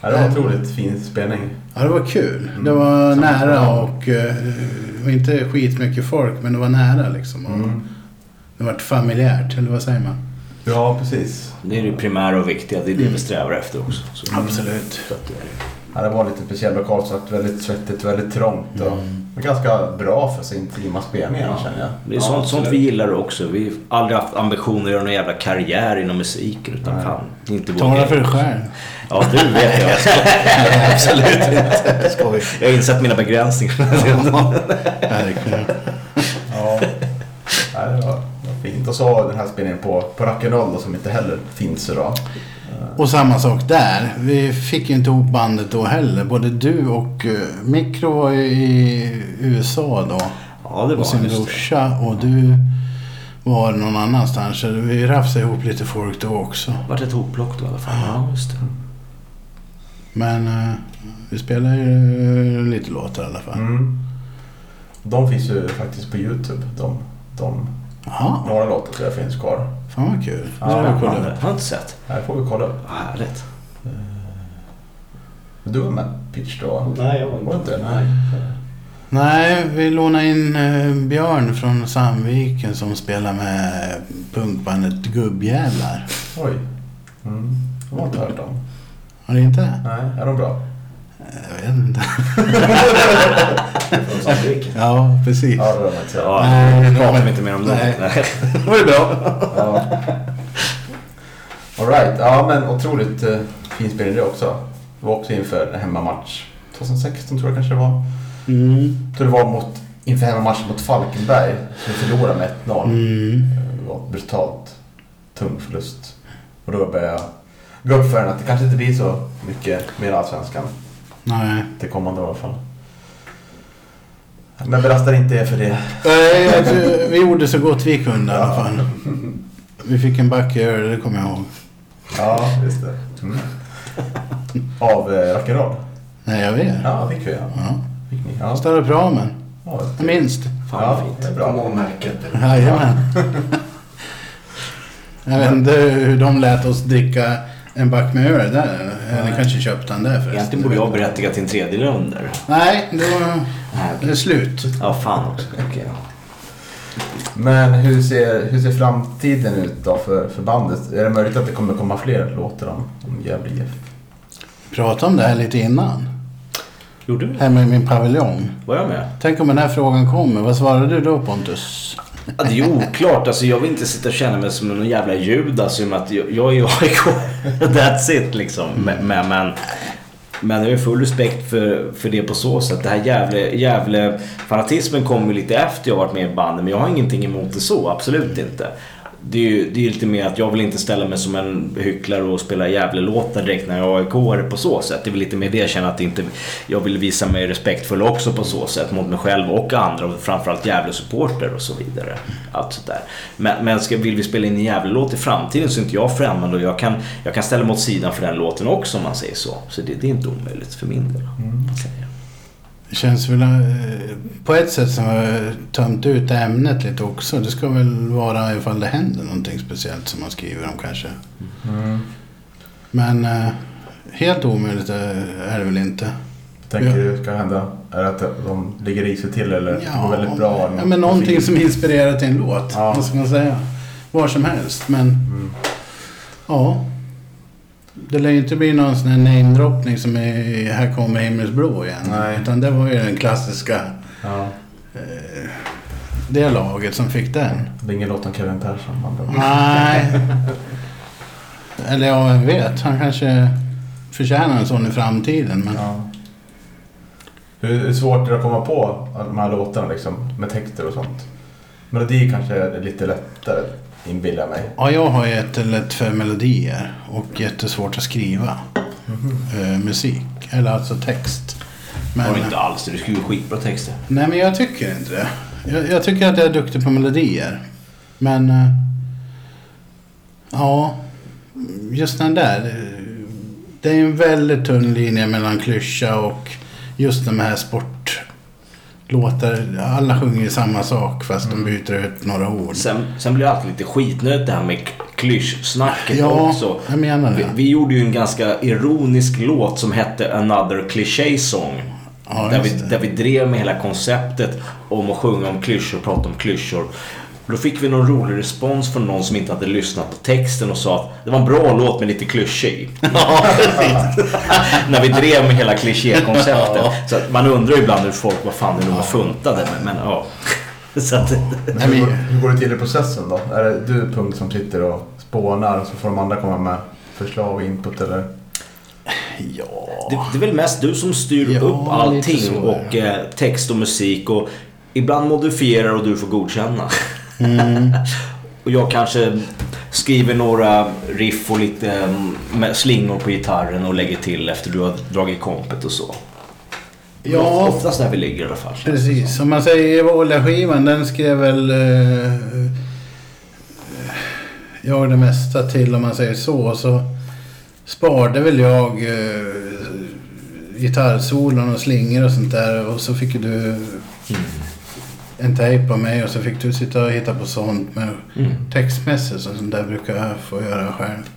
Ja, det var en otroligt fin spelning. ja, det var kul. Det var nära och eh, det var inte skitmycket folk men det var nära liksom. Och Mm. Det var familjärt, eller vad säger man? Ja, precis. Det är det primära och viktiga. Det är det vi strävar efter också. Så. Absolut. Ja, det var lite speciell lokal, så att väldigt svettigt, väldigt trångt. Och men ganska bra för sin intima spelningar känner jag. Det är Ja, sånt, sånt vi gillar också. Vi har aldrig haft ambitioner att göra någon jävla karriär inom musiken. Utan Nej. fan, inte vår Tala för dig själv. Ja, du vet jag. Absolut inte. Skoj. Jag har insett mina begränsningar. Ja, ja var, det var fint. Och så den här spelningen på, på Rock'n'Roll som inte heller finns idag. Och samma sak där. Vi fick ju inte ihop bandet då heller. Både du och uh, Mikro var ju i USA då. Ja, det Och sin var just det. brorsa. Och du var någon annanstans. Så vi rafsade ihop lite folk då också. Det vart ett hopplock då i alla fall. Ja, just det. Men eh, vi spelade ju lite låtar i alla fall. Mm. De finns ju faktiskt på Youtube. De, de, Jaha, några låtar tror jag finns kvar. fan vad kul. Ja, Det ska kolla Spännande. upp. Har inte sett. Här får vi kolla upp. Härligt. Du var med Pitch då? Nej, jag var Var inte. inte? Nej. Nej, vi lånade in eh, Björn från Sandviken som spelar med punkbandet Gubbjävlar. Oj. Mm. De har inte hört dem. Har ni inte? Nej, är de bra? Jag vet inte. Från Sandviken. Ja, precis. Ja, det var säga. Ja, Nej, nu pratar vi inte mer om det. Nej. Nej. Det var ju bra. Ja. All right. Ja, men otroligt eh, fin spelare det också. Det var också inför en hemmamatch. 2016 tror jag kanske det var. Mm. Tror det var mot, inför hemmamatchen mot Falkenberg. Så vi förlorade med 1-0. Mm. Det var brutalt tung förlust. Och då började jag gå upp för en att det kanske inte blir så mycket mer Allsvenskan. Nej. Till kommande år i alla fall. Men belastar inte er för det. Nej, vi gjorde så gott vi kunde i alla fall. Vi fick en back i öl, det kommer jag ihåg. Ja, just det. Mm. Av eh, rock'n'roll? Nej, jag vet. Ja, fick vi ja. Ja. Fick ni? Ja. Större Pramen. ja Minst. Fan ja, fint. det är Kom bra. ihåg märket. Jajamän. Jag vet inte hur de lät oss dricka en back med öl där. eller? Kanske köpte han det förresten. Egentligen borde jag berättiga till en tredje under. Nej, det var Nej, det är slut. Ja, fan också. Okej, ja. Men hur ser, hur ser framtiden ut då för, för bandet? Är det möjligt att det kommer komma fler låtar om, om Gävle IF? Pratade om det här lite innan. Gjorde du? Hemma i min paviljong. Var jag med? Tänk om den här frågan kommer. Vad svarade du då Pontus? Ja, det är oklart. Alltså, jag vill inte sitta och känna mig som någon jävla judas i och med att jag, jag är AIK. That's it liksom. Men, men, men, men jag har full respekt för, för det på så sätt. Det här jävla, jävla fanatismen kommer ju lite efter jag varit med i bandet. Men jag har ingenting emot det så. Absolut inte. Det är ju det är lite mer att jag vill inte ställa mig som en hycklare och spela jävla låtar direkt när jag är AIK på så sätt. Det är väl lite mer det jag känner att inte, jag vill visa mig respektfull också på så sätt mot mig själv och andra och framförallt jävla supporter och så vidare. Allt sånt där. Men, men ska, vill vi spela in en jävla låt i framtiden så är inte jag främmande och jag kan, jag kan ställa mig åt sidan för den låten också om man säger så. Så det, det är inte omöjligt för min del. säger. Det känns väl eh, på ett sätt som har tömt ut ämnet lite också. Det ska väl vara ifall det händer någonting speciellt som man skriver om kanske. Men eh, helt omöjligt är det väl inte. Tänker Ja. du ska hända? Är det att de ligger risigt till eller det går väldigt bra? ja, men någonting som inspirerar till en låt. Ja. Vad ska man säga? Var som helst. Men Mm. ja. Det lär ju inte bli någon sån här namedroppning som är Här kommer himmelsblå igen. Nej. Utan det var ju den klassiska Ja. eh, det laget som fick den. Det är ingen låt om Kevin Persson. man Nej. Eller ja, jag vet. Han kanske förtjänar en sån i framtiden. Men Ja. Hur, hur svårt är det att komma på de här låtarna liksom, med texter och sånt? Melodi kanske är lite lättare, inbillar mig. ja, jag har jättelätt för melodier och jättesvårt att skriva eh, musik. Eller alltså text. Men, Har inte alls det. Du skriver skitbra texter. nej, men jag tycker inte det. Jag, jag tycker att jag är duktig på melodier. Men... Eh, ja, just den där. eh, Det är en väldigt tunn linje mellan klyscha och just de här sportlåtar. Alla sjunger ju samma sak fast de byter ut några ord. Sen, sen blir det alltid lite skitnödigt det här med klyschsnacket Ja, också. jag menar Vi, det. vi gjorde ju en ganska ironisk låt som hette Another Cliché Song. Ja, där, vi, där vi drev med hela konceptet om att sjunga om klyschor, prata om klyschor. Och Då fick vi någon rolig respons från någon som inte hade lyssnat på texten och sa att det var en bra låt med lite klyscha i. Ja. När vi drev med hela klichékonceptet. Så att man undrar ju ibland hur folk, vad fan det nu var funtade med. Men ja. Så att, Nej, hur, går, men, hur går det till i processen då? Är det du punkt som sitter och spånar och så får de andra komma med förslag och input eller? ja. Det, det är väl mest du som styr Ja, upp allting så, och eh, text och musik och ibland modifierar och du får godkänna. Mm. och jag kanske skriver några riff och lite mm, med slingor på gitarren och lägger till efter du har dragit kompet och så. Ja. Oftast där vi ligger i alla fall. Precis. Om man säger Evola-skivan, den skrev väl eh, jag det mesta till om man säger så. Så sparade väl jag eh, gitarrsolon och slingor och sånt där. Och så fick du en tejp av mig och så fick du sitta och hitta på sånt. Men Mm. textmässigt sånt där brukar jag få göra själv.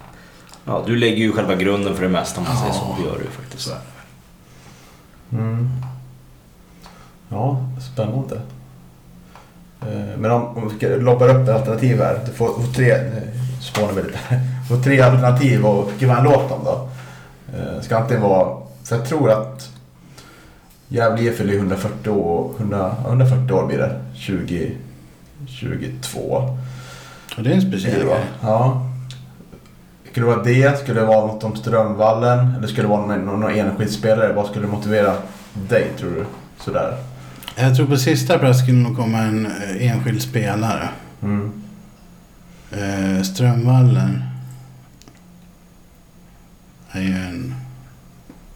Ja, du lägger ju själva grunden för det mesta om man säger Ja. så. Det gör du ju faktiskt. Så. Mm. Ja, spännande. Eh, Men om, om vi ska lobbar upp alternativ här. Du får, får tre, eh, spånar vi lite. Du får tre alternativ och skriva en låt om då. Eh, Ska antingen vara, för jag tror att Gävle IF fyller ju 140 år, 100, 140 år blir det. 2022. Och det är en speciell grej. Ja. Skulle det vara det? Skulle det vara något om Strömvallen? Eller skulle det vara någon, någon enskild spelare? Vad skulle motivera dig tror du? Sådär. Jag tror på sista plats skulle nog komma en eh, enskild spelare. Mm. Eh, Strömvallen. Är ju en...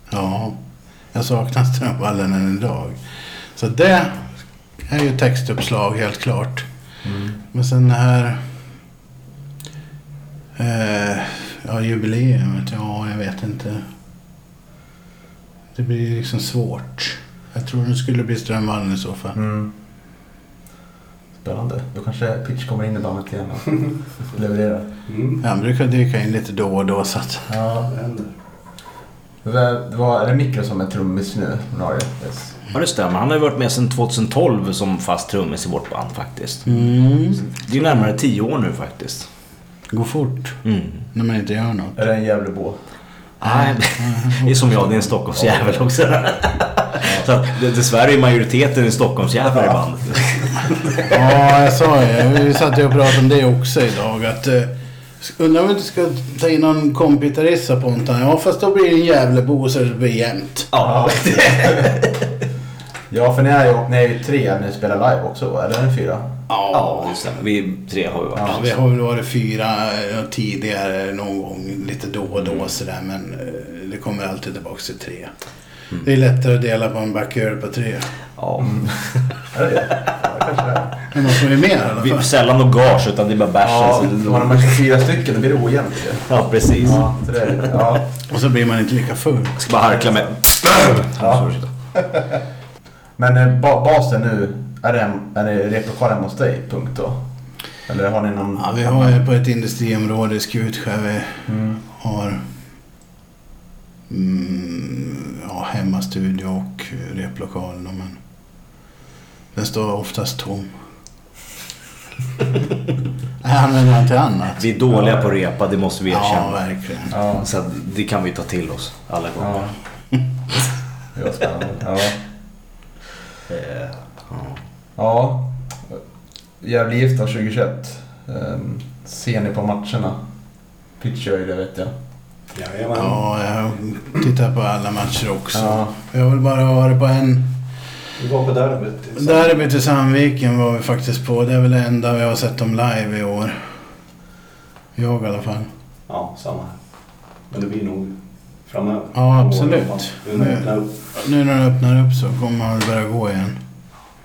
Ja, jag saknar Strömvallen än idag. Så det är ju textuppslag helt klart. Mm. Men sen det här... Eh, ja, jubileumet. Ja, jag vet inte. Det blir liksom svårt. Jag tror det skulle bli Strömvallen i så fall. Mm. Spännande. Då kanske Pitch kommer in i bandet igen och levererar. Mm. Han brukar dyka in lite då och då så att... Ja. Det händer. Det var, är det Mikro som är trummis nu? Norge? Yes. Ja, det stämmer. Han har ju varit med sedan 2012 som fast trummis i vårt band faktiskt. Mm. Det är närmare 10 år nu faktiskt. Går fort Mm. när man inte gör något. Är det en Gävlebo? Nej, det är som jag, det är en Stockholmsjävel också. Så att, dessvärre är majoriteten en Stockholmsjävel i bandet. Ja, jag sa ju. Vi satt ju och pratade om det också idag. Att, eh, undrar om vi inte ska ta in någon kompitarist sa Pontan. Ja, fast då blir det en Gävlebo så det blir jämnt. Ja, Ja, för ni är ju, ni är ju tre när ni spelar live också, eller är det fyra? ja det stämmer. Vi tre har ju varit. Ja, vi har väl varit fyra tidigare någon gång lite då och då sådär. Men eh, det kommer alltid tillbaka till tre. Det är lättare att dela på en backöl på tre. Ja. Är är. Men man får ju mer i alla Vi, fall. sällan något gage utan det är bara bärs. Ja, alltså. har de här 24 stycken då blir det ojämnt ja, precis. Ja, så det är. Ja. Och så blir man inte lika full. Jag ska bara harkla med. Ja. Men eh, ba basen nu, är det, är det replokal hemma hos dig? Punkt då? Eller har ni någon... Ja, vi har ju på ett industriområde i Skutskär. Vi Mm. har mm, ja, hemmastudio och replokal. Men den står oftast tom. Jag använder den till annat. Vi är dåliga på att repa, det måste vi Ja, erkänna. verkligen. Ja, Så att det kan vi ta till oss alla gånger. ja. Det var spännande. Ja. Eh, ja. Ja. Gävle IF då 2021. Um, ser ni på matcherna? Pitch gör ju det vet jag. Jajamän. Ja, jag tittar på alla matcher också. Ja. Jag väl bara varit på en. Vi var på derbyt. Derbyt i Sandviken var vi faktiskt på. Det är väl det enda vi har sett dem live i år. Jag i alla fall. Ja, samma här. Men det blir nog framöver. Ja, absolut. Upp. Nu när det öppnar upp så kommer man väl börja gå igen.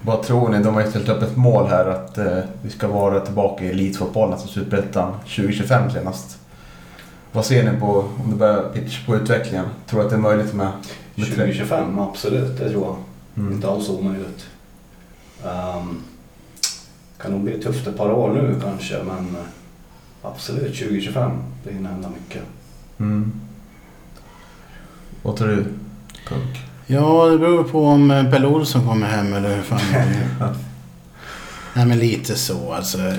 Vad tror ni? De har ju ställt upp ett mål här att eh, vi ska vara tillbaka i elitfotbollen, alltså Superettan, 2025 senast. Vad ser ni på, om du börjar pitch på utvecklingen? Tror du att det är möjligt med... med tre- 2025, absolut. Det tror jag. Mm. Inte alls omöjligt. Um, kan nog bli tufft ett par år nu kanske, men eh, absolut 2025. Det hinner hända mycket. Mm. Vad tror du? Punk? Ja, det beror på om eh, Pelle Olsson kommer hem eller hur fan det. Nej, men lite så alltså. eh,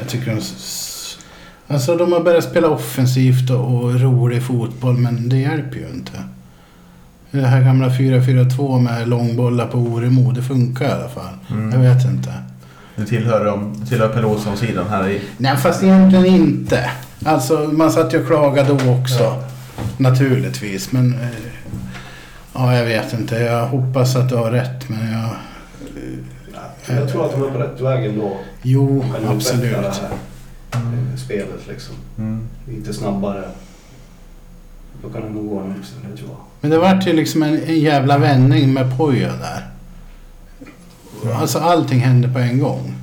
Jag tycker de... Alltså de har börjat spela offensivt och, och rolig fotboll, men det hjälper ju inte. Det här gamla 4-4-2 med långbollar på Oremo, det funkar i alla fall. Mm. Jag vet inte. Du tillhör, dem- du tillhör Per Olsson-sidan här i... Nej, fast egentligen inte. Alltså, man satt ju och klagade då också. Ja. Naturligtvis, men... eh, Ja, jag vet inte. Jag hoppas att du har rätt, men jag... För jag tror att de är på rätt väg ändå. Jo, De absolut. det här eh, spelet liksom. Mm. Lite snabbare. Då kan det nog gå nu också, det tror jag. Men det vart ju liksom en, en jävla vändning med Pojo där. Alltså allting hände på en gång.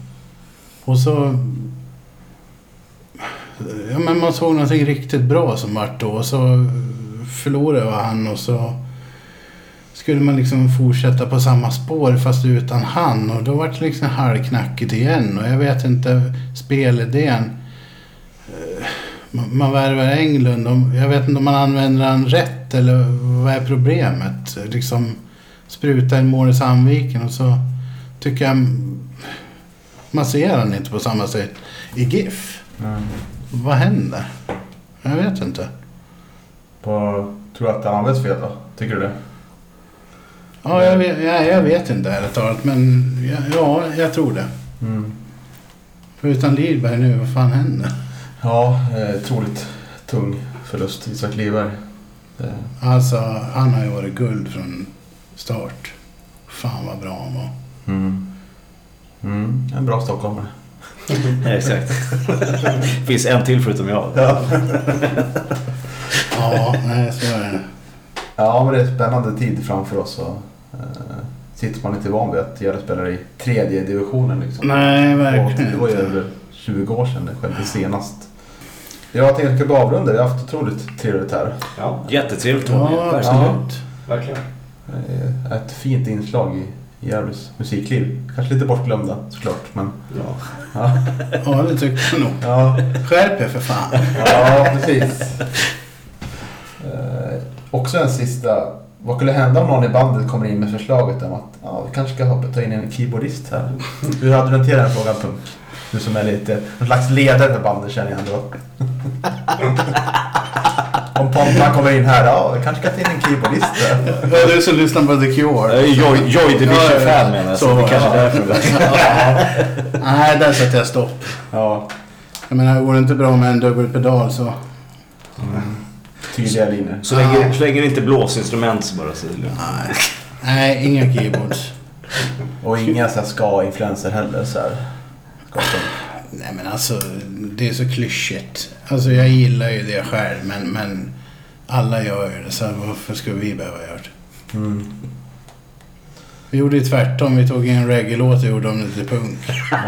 Och så... Ja men man såg någonting riktigt bra som vart då. Och så förlorade han och så skulle man liksom fortsätta på samma spår fast utan han. Och då vart det liksom halvknackigt igen. Och jag vet inte, spelidén. eh, Man, man värvar Englund. och Jag vet inte om man använder han rätt eller vad är problemet? Liksom spruta en mål i Sandviken och så tycker jag man ser han inte på samma sätt i GIF. Mm. Vad händer? Jag vet inte. På, tror du att han används fel då? Tycker du det? Ja, jag vet, jag, jag vet inte ärligt talat. Men ja, ja, jag tror det. Mm. För utan Lidberg nu, vad fan händer? Ja, eh, otroligt tung förlust. Isak Liberg. Eh, Alltså, han har ju varit guld från start. Fan vad bra han var. Mm. Mm. En bra stockholmare. Ja, exakt. finns en till förutom jag. Ja, nej, så är det. Ja, men det är en spännande tid framför oss. Och, eh, sitter man inte van vid att Gävle spelar i tredje divisionen. Liksom. Nej, Och verkligen det var ju över 20 år sedan det skedde senast. Jag tänkte att vi ska avrunda. Vi har haft otroligt trevligt här. Ja, Jättetrevligt Tony. Ja, Verkligen. absolut. verkligen. Eh, Ett fint inslag i Gävles musikliv. Kanske lite bortglömda såklart. Men, Ja. ja. Ja, det tycker jag nog. Ja, Skärp er för fan. ja precis. Eh, också en sista. Vad skulle hända om någon i bandet kommer in med förslaget om att ja, vi kanske ska ta in en keyboardist här? Hur hade du hanterat den frågan Punk? Du som är lite någon slags ledare för bandet känner jag ändå. Om Pontan kommer in här, ja vi kanske ska ta in en keyboardist. Ja, du som lyssnar på The Cure. Jag är Joy, Joy Division-fan menar jag. Så det kanske är därför. Nej, där sätter jag stopp. Ja, Jag menar, går det inte bra med en dubbelpedal så... tydliga linjer. Så länge, så länge det inte är blåsinstrument så bara så. Nej, nej inga keyboards. Och inga ska-influenser heller. Så här. Nej men alltså, det är så klyschigt. Alltså jag gillar ju det själv men, men alla gör ju det. Så varför ska vi behöva göra det? Mm. Vi gjorde ju tvärtom. Vi tog en reggae-låt och gjorde om det till punk.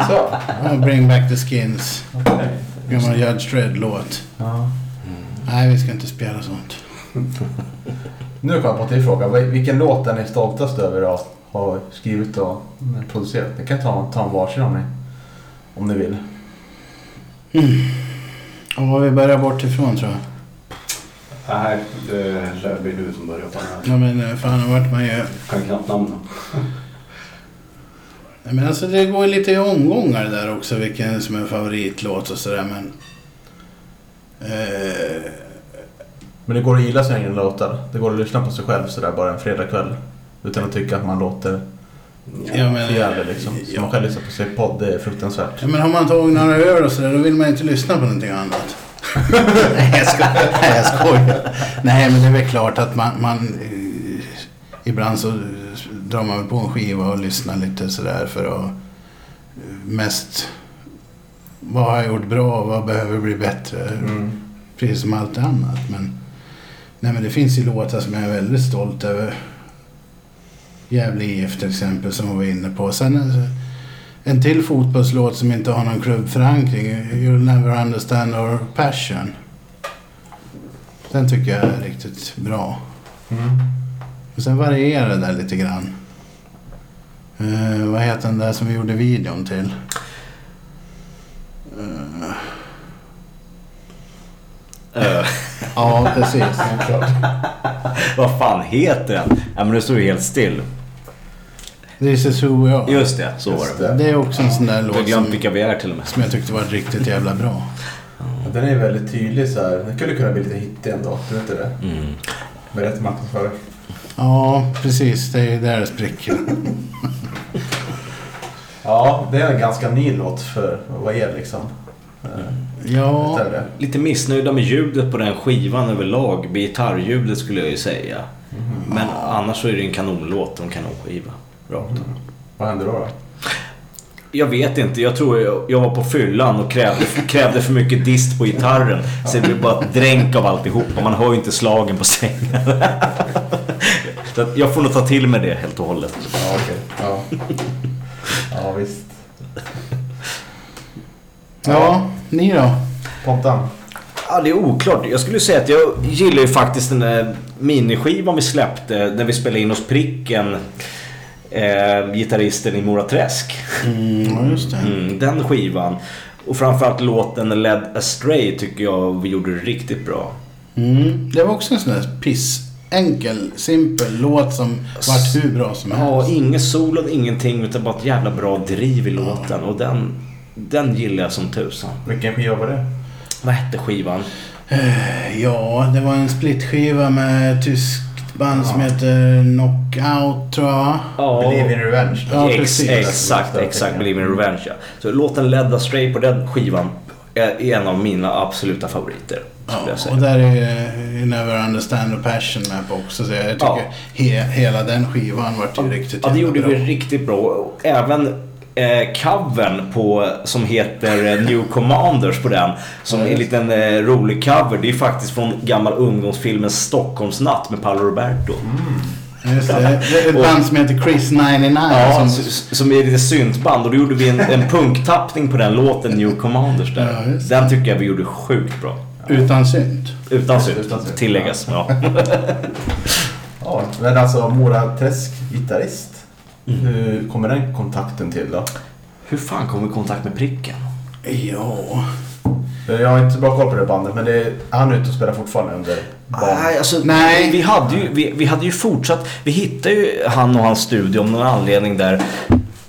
Så, Ja, Bring back the skins. okej. Gammal Judge Dredd-låt. Ja. Nej, vi ska inte spela sånt. Nu kom jag på en till fråga. Vilken låt är ni stoltast över att ha skrivit och producerat? Ni kan ta, ta en varsin om ni, om ni vill. Ja, vi börjar bort ifrån tror jag. Nej, det lär bli du som börjar på den här. Ja men eh, fan vart man ju... Kan knappt namnet. Nej, men alltså det går lite i omgångar där också vilken som är favoritlåt och sådär men... Eh, Men det går att gilla sina egna låtar. Det går att lyssna på sig själv sådär bara en fredagkväll. Utan att tycka att man låter ja, men, jävligt liksom. Så ja. man själv lyssnar på sig podd, det är fruktansvärt. Ja, men har man tagit några öl och sådär då vill man inte lyssna på någonting annat. Nej, jag skojar. Nej, jag skojar. Nej, men det är väl klart att man... man eh, ibland så drar man väl på en skiva och lyssnar lite sådär för att... eh, Mest... Vad har jag gjort bra? Vad behöver bli bättre? Mm. Precis som allt annat. Men, nej, men det finns ju låtar som jag är väldigt stolt över. Gävle IF till exempel som vi var inne på. Sen alltså, en till fotbollslåt som inte har någon klubbförankring. You'll never understand our passion. Den tycker jag är riktigt bra. Mm. Och sen varierar det där lite grann. Eh, vad heter den där som vi gjorde videon till? Eh, Eh, ja, precis. vad fan heter den? Ja men det står ju helt still. This is who we are. Just det, så var det. det. Det är också en sån där har låt glömt som, vilka vi är till och med. som jag tyckte var riktigt jävla bra. Den är väldigt tydlig så här. Den skulle kunna bli lite hittig ändå. Du vet det? Mm. Berätta marknadsföring. Ja, precis. Det är där det spricker. Ja, det är en ganska ny låt för att vara er liksom. Eh, Ja, du det? Lite missnöjda med ljudet på den skivan överlag. Med gitarrljudet skulle jag ju säga. Men annars så är det en kanonlåt och en kanonskiva. Rakt av. Vad händer då? då? Jag vet inte. Jag tror jag, jag var på fyllan och krävde, krävde för mycket dist på gitarren. Så det blev bara ett dränk av alltihopa. Man hör ju inte slagen på strängarna. Så jag får nog ta till mig det helt och hållet. Ja, okej. Ja. ja, visst. ja, ni då? Pontan. Ja, det är oklart. Jag skulle säga att jag gillar ju faktiskt den där miniskivan vi släppte när vi spelade in hos Pricken. Eh, gitarristen i Mora Träsk. Mm, ja, just det. Mm, den skivan. Och framförallt låten Led Astray tycker jag vi gjorde riktigt bra. Mm, det var också en sån där piss. Enkel, simpel låt som vart hur bra som Ja, helst. inget solo, ingenting utan bara ett jävla bra driv i låten. Och den, den gillar jag som tusan. Vilken skiva var det? Vad hette skivan? Eh, Ja, det var en splitskiva med tyskt band som heter Knockout tror jag. Ja. Believe in Revenge. Ja, Ex, exakt, exakt. Believe in Revenge ja. Så låten Led Astray på den skivan är en av mina absoluta favoriter. Ja, och där är You Never Understand the Passion med på också. Så jag tycker Ja. he, hela den skivan vart ju riktigt Ja, det gjorde bra. vi riktigt bra. Även eh, covern på, som heter eh, New Commanders på den. Som är en liten eh, rolig cover. Det är faktiskt från gammal ungdomsfilmen Stockholmsnatt med Paolo Roberto. Just det. Det är ett Och- band som heter Chris 99. Ja, som, som, är lite syntband och då gjorde vi en, en punktappning på den låten New Commanders där. Ja, den tycker jag vi gjorde sjukt bra. Utan synt. Utan synt, Utan synt, tilläggas. Ja. Ja, men alltså Mora Träsk gitarrist. Hur kommer den kontakten till då? Hur fan kom vi i kontakt med pricken? Ja. Jag har inte så bra koll på det bandet men det är, han är ute och spelar fortfarande under barn. Nej, alltså, Nej. Vi, hade ju, vi, vi hade ju fortsatt. Vi hittade ju han och hans studio om någon anledning där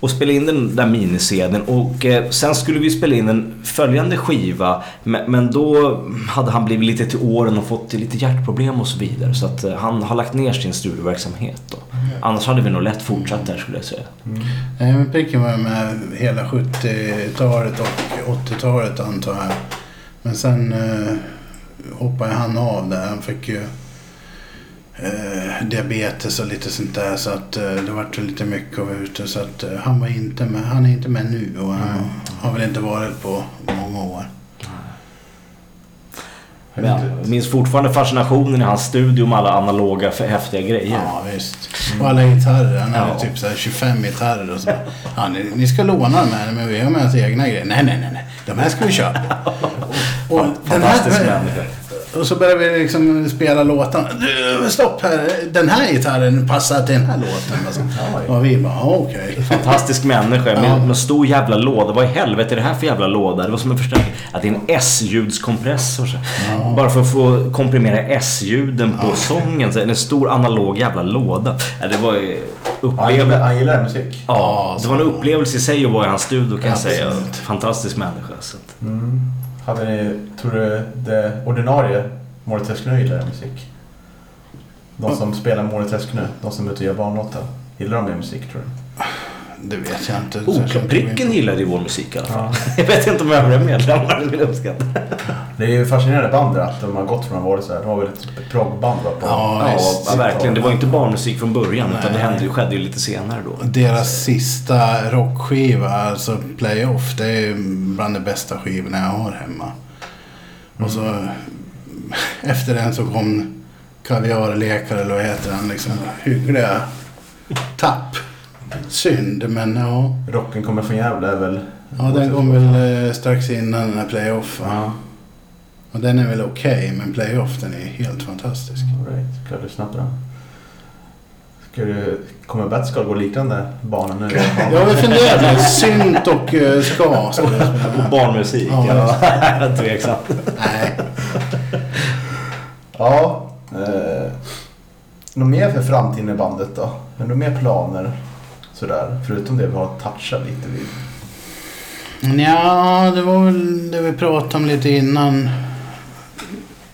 och spelade in den där minisedeln och eh, sen skulle vi spela in en följande skiva men, men då hade han blivit lite till åren och fått lite hjärtproblem och så vidare så att eh, han har lagt ner sin studioverksamhet då. Annars hade vi nog lätt fortsatt där skulle jag säga. Nej, men Pricken var med hela 70-talet och 80-talet antar jag. Men sen eh, hoppade han av där. Han fick ju eh, diabetes och lite sånt där. Så att eh, det vart lite mycket att vara ute. Så att eh, han var inte med. Han är inte med nu och han har väl inte varit på många år. Men jag minns fortfarande fascinationen i hans studio med alla analoga för häftiga grejer. Ja visst. Och alla gitarrer. Han hade Ja. typ så här 25 gitarrer och så. bara, Ja, ni, ni ska låna de här men vi har med oss egna grejer. Nej, nej, nej. nej. De här ska vi köpa. Och, och den här, människa. Och så började vi liksom spela låtarna. Du, stopp här. Den här gitarren passar till den här låten. Alltså. Och vi bara, ja, okej. Fantastisk människa med, Ja. med stor jävla låda. Vad i helvete är det här för jävla låda? Det var som en förstärkning. Att det är en S-ljudskompressor. så. Bara för att få komprimera S-ljuden på sången. Så en stor analog jävla låda. Ja, det var upplevelse. han gillar musik. Ja, det var en upplevelse i sig att vara i hans studio kan jag säga. Fantastisk människa. Så att. Hade ni, tror du, det ordinarie Måleträsk nu gillar musik? De som spelar Måleträsk nu, de som är ute och gör barnlåtar. Gillar de er musik tror du? Det vet jag inte. Jag Oh, gillade ju vår musik i alla fall. Jag vet inte om övriga medlemmar skulle uppskatta. Det är ju fascinerande band att de har gått från att vara så här. De var väl ett proggband va? På, Ja, Ja, ja, verkligen. Det var ju inte barnmusik från början utan det Nej. hände, ju- skedde ju lite senare då. Deras sista rockskiva, alltså Playoff, det är bland de bästa skivorna jag har hemma. Och så efter den så kom Kaviarlekar eller vad heter han, liksom hyggliga tapp. Synd, men ja. Rocken kommer från Gävle är väl... Ja, den kom väl eh, strax innan den här Playoff. va? Ja, Och den är väl okej, men Playoff den är helt fantastisk. all right. Ska jag lyssna på den? Ska du, kommer Batskal gå liknande bana nu? Jag har funderat med synt och uh, ska. spela. Barnmusik? Ja, Ja, tveksamt. Nej. Ja. Eh, något mer för framtiden i bandet då? Har du några mer planer? Sådär, förutom det vi har touchat lite vid. Ja, det var väl det vi pratade om lite innan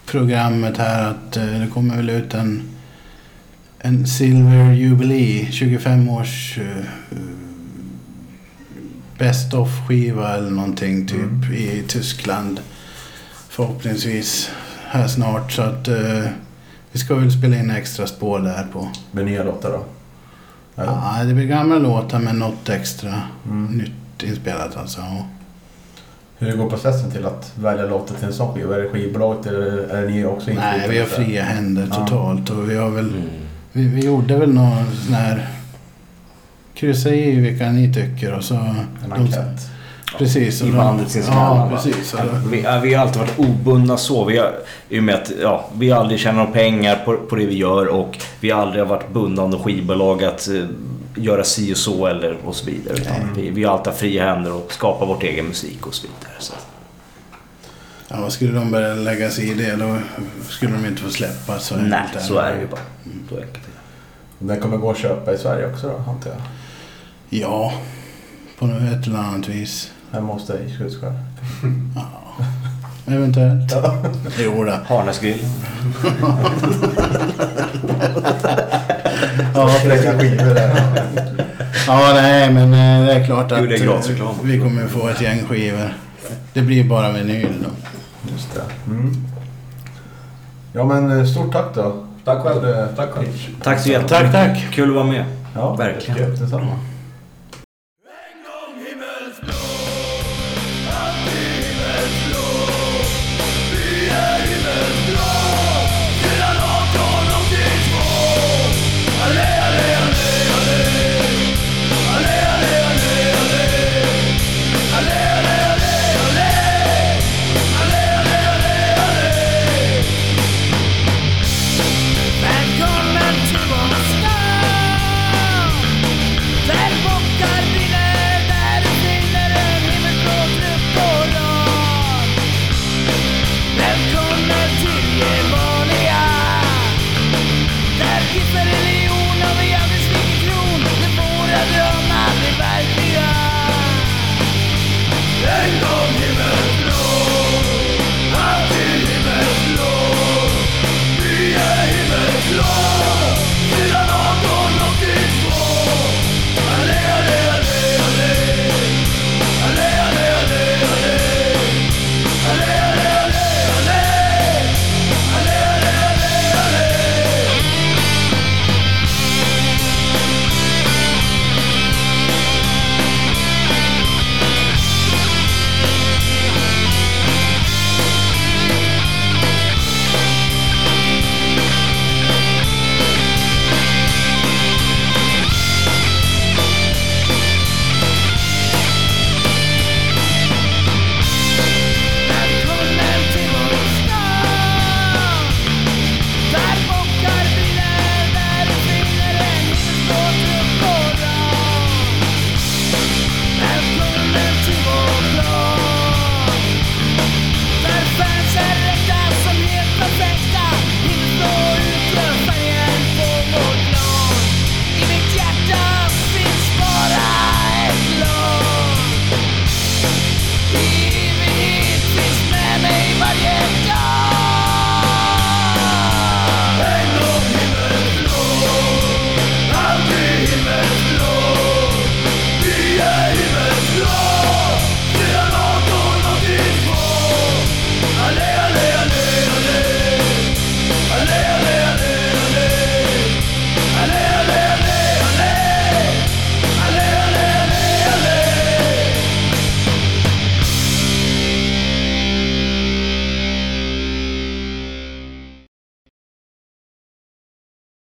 programmet här. Att eh, det kommer väl ut en, en Silver Jubilee, 25 års eh, Best of skiva eller någonting typ i Tyskland. Förhoppningsvis här snart. Så att eh, vi ska väl spela in extra spår där på. Med nya låtar då? Ja, det blir gamla låtar med något extra Mm. nytt inspelat alltså. Hur går processen till att välja låtar till en sån skiva? Är det skivbolaget eller är det ni också Nej, vi har fria händer Ja. totalt. Och vi har väl... Mm. Vi, vi gjorde väl någon sån här... Kryssa i vilka ni tycker och så... En de- enkät. Precis. I de- bandets Ja, precis. Vi, vi har alltid varit obundna så. Vi har, I och med att ja, vi aldrig tjänar några pengar på, på det vi gör och vi har aldrig varit bundna av skivbolag att eh, göra si och så eller och så vidare. Utan vi, vi har alltid haft fria händer och skapar vårt egen musik och så vidare. Så. Ja, vad skulle de börja lägga sig i det då skulle de inte få släppa. Så Nej, enkelt så är det ju det. bara. Så enkelt är det. Den kommer gå att köpa i Sverige också då, antar jag? Ja, på något ett eller annat vis. Hemma hos dig i Skutskär? Eventuellt. Jo då. Harnäsgrillen. Ja, Lägga skivor där. ja, nej, men eh, det är klart att jag eh, vi kommer få ett gäng skivor. Det blir bara vinyl då. Just det. Mm. Ja men eh, stort tack då. Tack själv. Tack själv. Tack så jättemycket. Tack, tack. Kul att vara med. Ja, Verkligen. Detsamma.